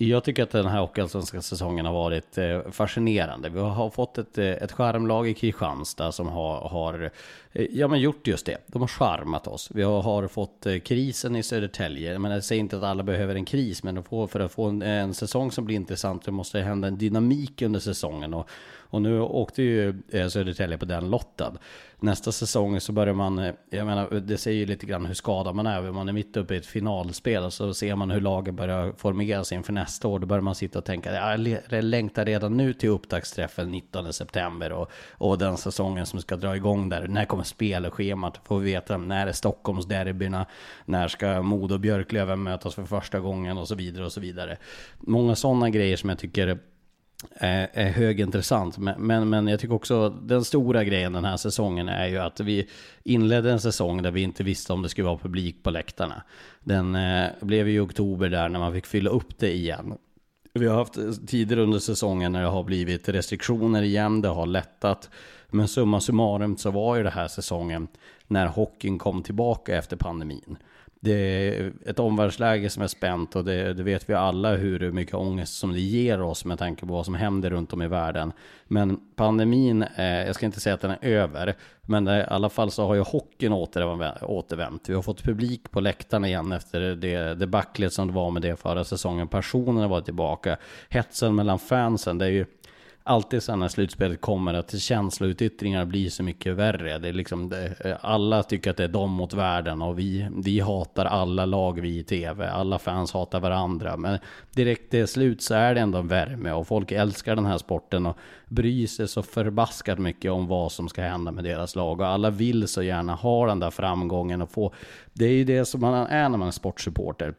Speaker 5: Jag tycker att den här hockeyallsvenska säsongen har varit eh, fascinerande. Vi har fått ett, eh, ett skärmlag i Kristianstad som har, har eh, ja, men gjort just det. De har charmat oss. Vi har, har fått krisen i Södertälje. Men jag säger inte att alla behöver en kris, men för att få en, en säsong som blir intressant så måste det hända en dynamik under säsongen. Och, och nu åkte ju eh, Södertälje på den lotten nästa säsong så börjar man, eh, jag menar, det säger ju lite grann hur skadad man är. Man är mitt uppe i ett finalspel och så ser man hur lagen börjar formera sig inför nästa år. Då börjar man sitta och tänka, jag längtar redan nu till upptaktsträffen 19 september och, och den säsongen som ska dra igång där. När kommer spelschemat? Får vi veta när är Stockholmsderbyna? När ska Modo och Björklöven mötas för första gången och så vidare och så vidare. Många sådana grejer som jag tycker är, högintressant. Men, men, men jag tycker också den stora grejen den här säsongen är ju att vi inledde en säsong där vi inte visste om det skulle vara publik på läktarna. Den eh, blev i oktober där när man fick fylla upp det igen. Vi har haft eh, tider under säsongen när det har blivit restriktioner igen, det har lättat. Men summa summarum så var ju det här säsongen när hockeyn kom tillbaka efter pandemin det är ett omvärldsläge som är spänt och det, det, vet vi alla hur mycket ångest som det ger oss med tanke på vad som händer runt om i världen. Men pandemin, eh, jag ska inte säga att den är över, men i alla fall så har ju hockeyn återvänt. Vi har fått publik på läktarna igen efter det debaclet som det var med det förra säsongen. Personerna var tillbaka. Hetsen mellan fansen, det är ju alltid sen när slutspelet kommer att känsloutyttringar blir så mycket värre. Det är liksom, det, alla tycker att det är de mot världen och vi, vi hatar alla lag vi i tv. Alla fans hatar varandra. Men direkt det är slut så är det ändå en värme och folk älskar den här sporten och bryr sig så förbaskat mycket om vad som ska hända med deras lag. Och alla vill så gärna ha den där framgången och få... Det är ju det som man är när man är sportsupporter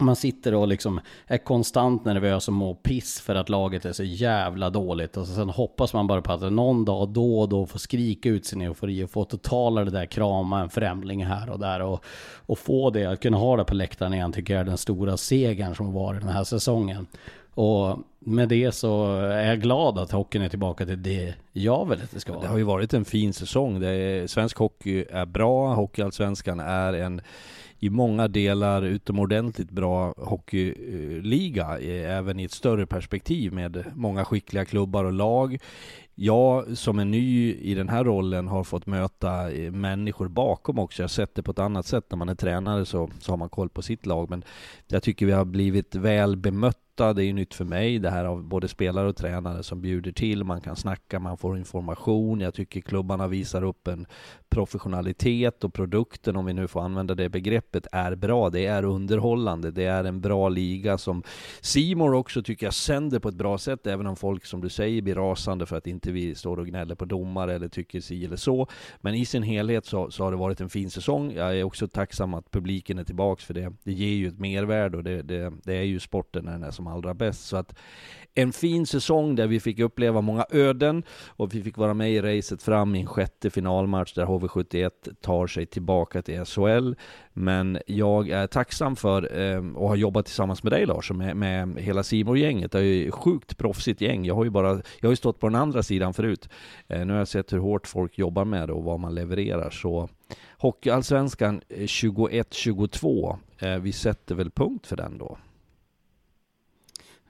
Speaker 5: man sitter och liksom är konstant nervös och mår piss för att laget är så jävla dåligt. Och sen hoppas man bara på att någon dag då och då få skrika ut sin eufori och få totala det där krama en främling här och där. Och, och få det, att kunna ha det på läktaren igen tycker jag är den stora segern som var den här säsongen. Och med det så är jag glad att hockeyn är tillbaka till det jag vill att det ska vara.
Speaker 6: Det har ju varit en fin säsong. Det är, svensk hockey är bra. Hockeyallsvenskan är en i många delar utomordentligt bra hockeyliga, eh, även i ett större perspektiv med många skickliga klubbar och lag. Jag som är ny i den här rollen har fått möta eh, människor bakom också. Jag har sett det på ett annat sätt. När man är tränare så, så har man koll på sitt lag. Men jag tycker vi har blivit väl bemötta. Det är ju nytt för mig det här av både spelare och tränare som bjuder till. Man kan snacka, man får information. Jag tycker klubbarna visar upp en professionalitet och produkten, om vi nu får använda det begreppet, är bra. Det är underhållande. Det är en bra liga som Simor också tycker jag sänder på ett bra sätt, även om folk som du säger blir rasande för att inte vi står och gnäller på domare eller tycker si eller så. Men i sin helhet så, så har det varit en fin säsong. Jag är också tacksam att publiken är tillbaks för det. Det ger ju ett mervärde och det, det, det är ju sporten när den är som allra bäst. Så att en fin säsong där vi fick uppleva många öden och vi fick vara med i racet fram i en sjätte finalmatch där HV71 tar sig tillbaka till SHL. Men jag är tacksam för ehm, och har jobbat tillsammans med dig Lars och med, med hela simor gänget Det är ju ett sjukt gäng. Jag har ju bara, jag har ju stått på den andra sidan förut. Eh, nu har jag sett hur hårt folk jobbar med det och vad man levererar. Så Hockeyallsvenskan eh, 21-22, eh, vi sätter väl punkt för den då.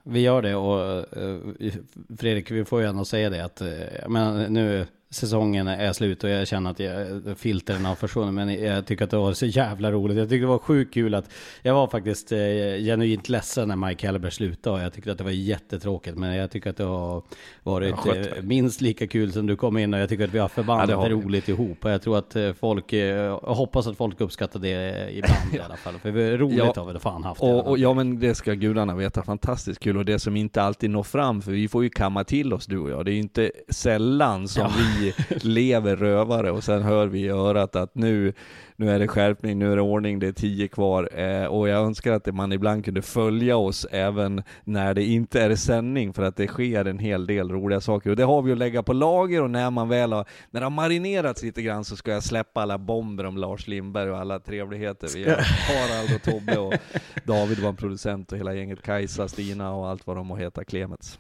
Speaker 5: Vi gör det och eh, Fredrik, vi får ju ändå säga det att, eh, men nu säsongen är slut och jag känner att jag, filtren har försvunnit. Men jag tycker att det var så jävla roligt. Jag tyckte det var sjukt kul att jag var faktiskt eh, genuint ledsen när Mike Hellberg slutade. Jag tyckte att det var jättetråkigt. Men jag tycker att det har varit eh, minst lika kul som du kom in. Och jag tycker att vi har förbannat ja, har roligt ihop. Och jag tror att eh, folk, eh, jag hoppas att folk uppskattar det ibland i alla fall. För roligt ja, har vi det fan haft.
Speaker 6: Och, och, ja men det ska gudarna veta. Fantastiskt kul. Och det som inte alltid når fram. För vi får ju kamma till oss du och jag. Det är ju inte sällan som ja. vi lever rövare och sen hör vi i örat att nu, nu är det skärpning, nu är det ordning, det är tio kvar. Eh, och jag önskar att man ibland kunde följa oss även när det inte är sändning för att det sker en hel del roliga saker. Och det har vi att lägga på lager och när man väl har, när det har marinerats lite grann så ska jag släppa alla bomber om Lars Lindberg och alla trevligheter. Vi har Harald och Tobbe och David var en producent och hela gänget Kajsa, Stina och allt vad de må heta, Klemets.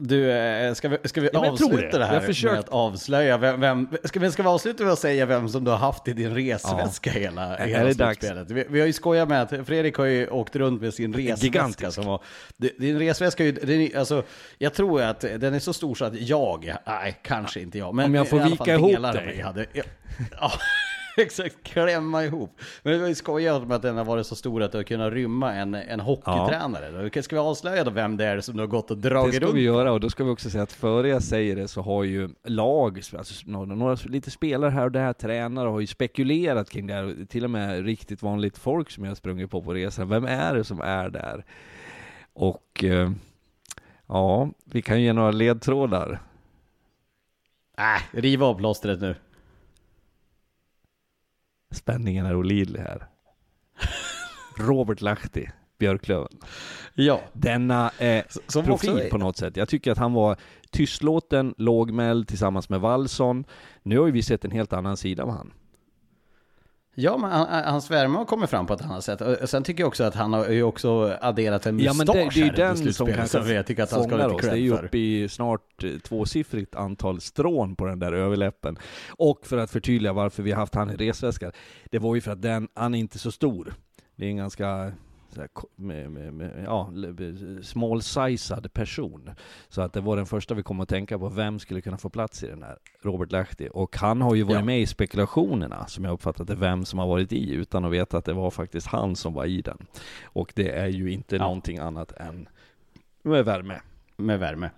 Speaker 5: Du, eh, ska vi, ska vi ja, avsluta det. här försökt... med att avslöja vem, vem ska, vi, ska vi avsluta med att säga vem som du har haft i din resväska ja. hela, hela slutspelet? Vi, vi, har ju skojat med att Fredrik har ju åkt runt med sin resväska som var, din resväska är ju, alltså, jag tror att den är så stor så att jag, nej kanske inte jag, men
Speaker 6: Om jag får vika ihop dig.
Speaker 5: Hade, ja. Exakt, klämma ihop. Men det var ju med att den har varit så stor att det har kunnat rymma en, en hockeytränare. Ja. Ska vi avslöja då vem det är som du har gått och dragit runt?
Speaker 6: Det ska vi göra och då ska vi också säga att före jag säger det så har ju lag, alltså några, några lite spelare här och där, tränare har ju spekulerat kring det här. Till och med riktigt vanligt folk som jag har sprungit på på resan. Vem är det som är där? Och eh, ja, vi kan ju ge några ledtrådar.
Speaker 5: Äh, riva av plåstret nu.
Speaker 6: Spänningen är olidlig här. Robert Lahti, Björklöven.
Speaker 5: Ja.
Speaker 6: Denna eh, Som profil också... på något sätt. Jag tycker att han var tystlåten, lågmäld tillsammans med Wallson. Nu har ju vi sett en helt annan sida av han.
Speaker 5: Ja, men hans värme har kommit fram på ett annat sätt. Och sen tycker jag också att han har ju också adderat en mustasch
Speaker 6: Ja, men det, det är ju den som
Speaker 5: kanske jag tycker att han ska ha lite
Speaker 6: oss. Det är ju uppe i snart eh, tvåsiffrigt antal strån på den där överläppen. Och för att förtydliga varför vi har haft han i resväskan. Det var ju för att den, han är inte så stor. Det är en ganska med, med, med, ja, small-sized person. Så att det var den första vi kom att tänka på, vem skulle kunna få plats i den här Robert Lahti? Och han har ju varit ja. med i spekulationerna, som jag uppfattat det, vem som har varit i, utan att veta att det var faktiskt han som var i den. Och det är ju inte ja. någonting annat än med värme.
Speaker 5: Med värme.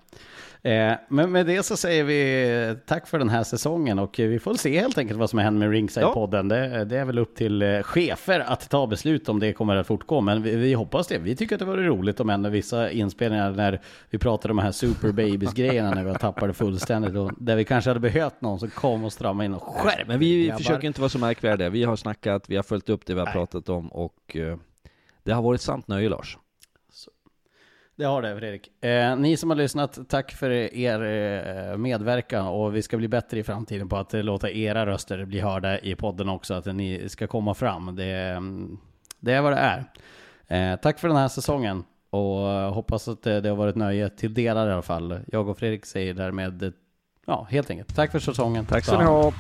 Speaker 5: Eh, men med det så säger vi tack för den här säsongen och vi får se helt enkelt vad som händer med Ringside-podden. Det, det, är väl upp till eh, chefer att ta beslut om det kommer att fortgå, men vi, vi hoppas det. Vi tycker att det vore roligt om ändå vissa inspelningar när vi pratade om de här Super Babies-grejerna när vi tappade fullständigt och där vi kanske hade behövt någon som kom och stramade in och skärp.
Speaker 6: Men vi försöker inte vara så märkvärdiga. Vi har snackat, vi har följt upp det vi har Nej. pratat om och eh, Det har varit sant nöje Lars.
Speaker 5: Det har det Fredrik. Eh, ni som har lyssnat, tack för er eh, medverkan och vi ska bli bättre i framtiden på att eh, låta era röster bli hörda i podden också, att ni ska komma fram. Det, mm, det är vad det är. Eh, tack för den här säsongen och hoppas att det, har varit nöje till delar i alla fall. Jag och Fredrik säger därmed, ja helt enkelt, tack för säsongen.
Speaker 6: Tack ska ni ha.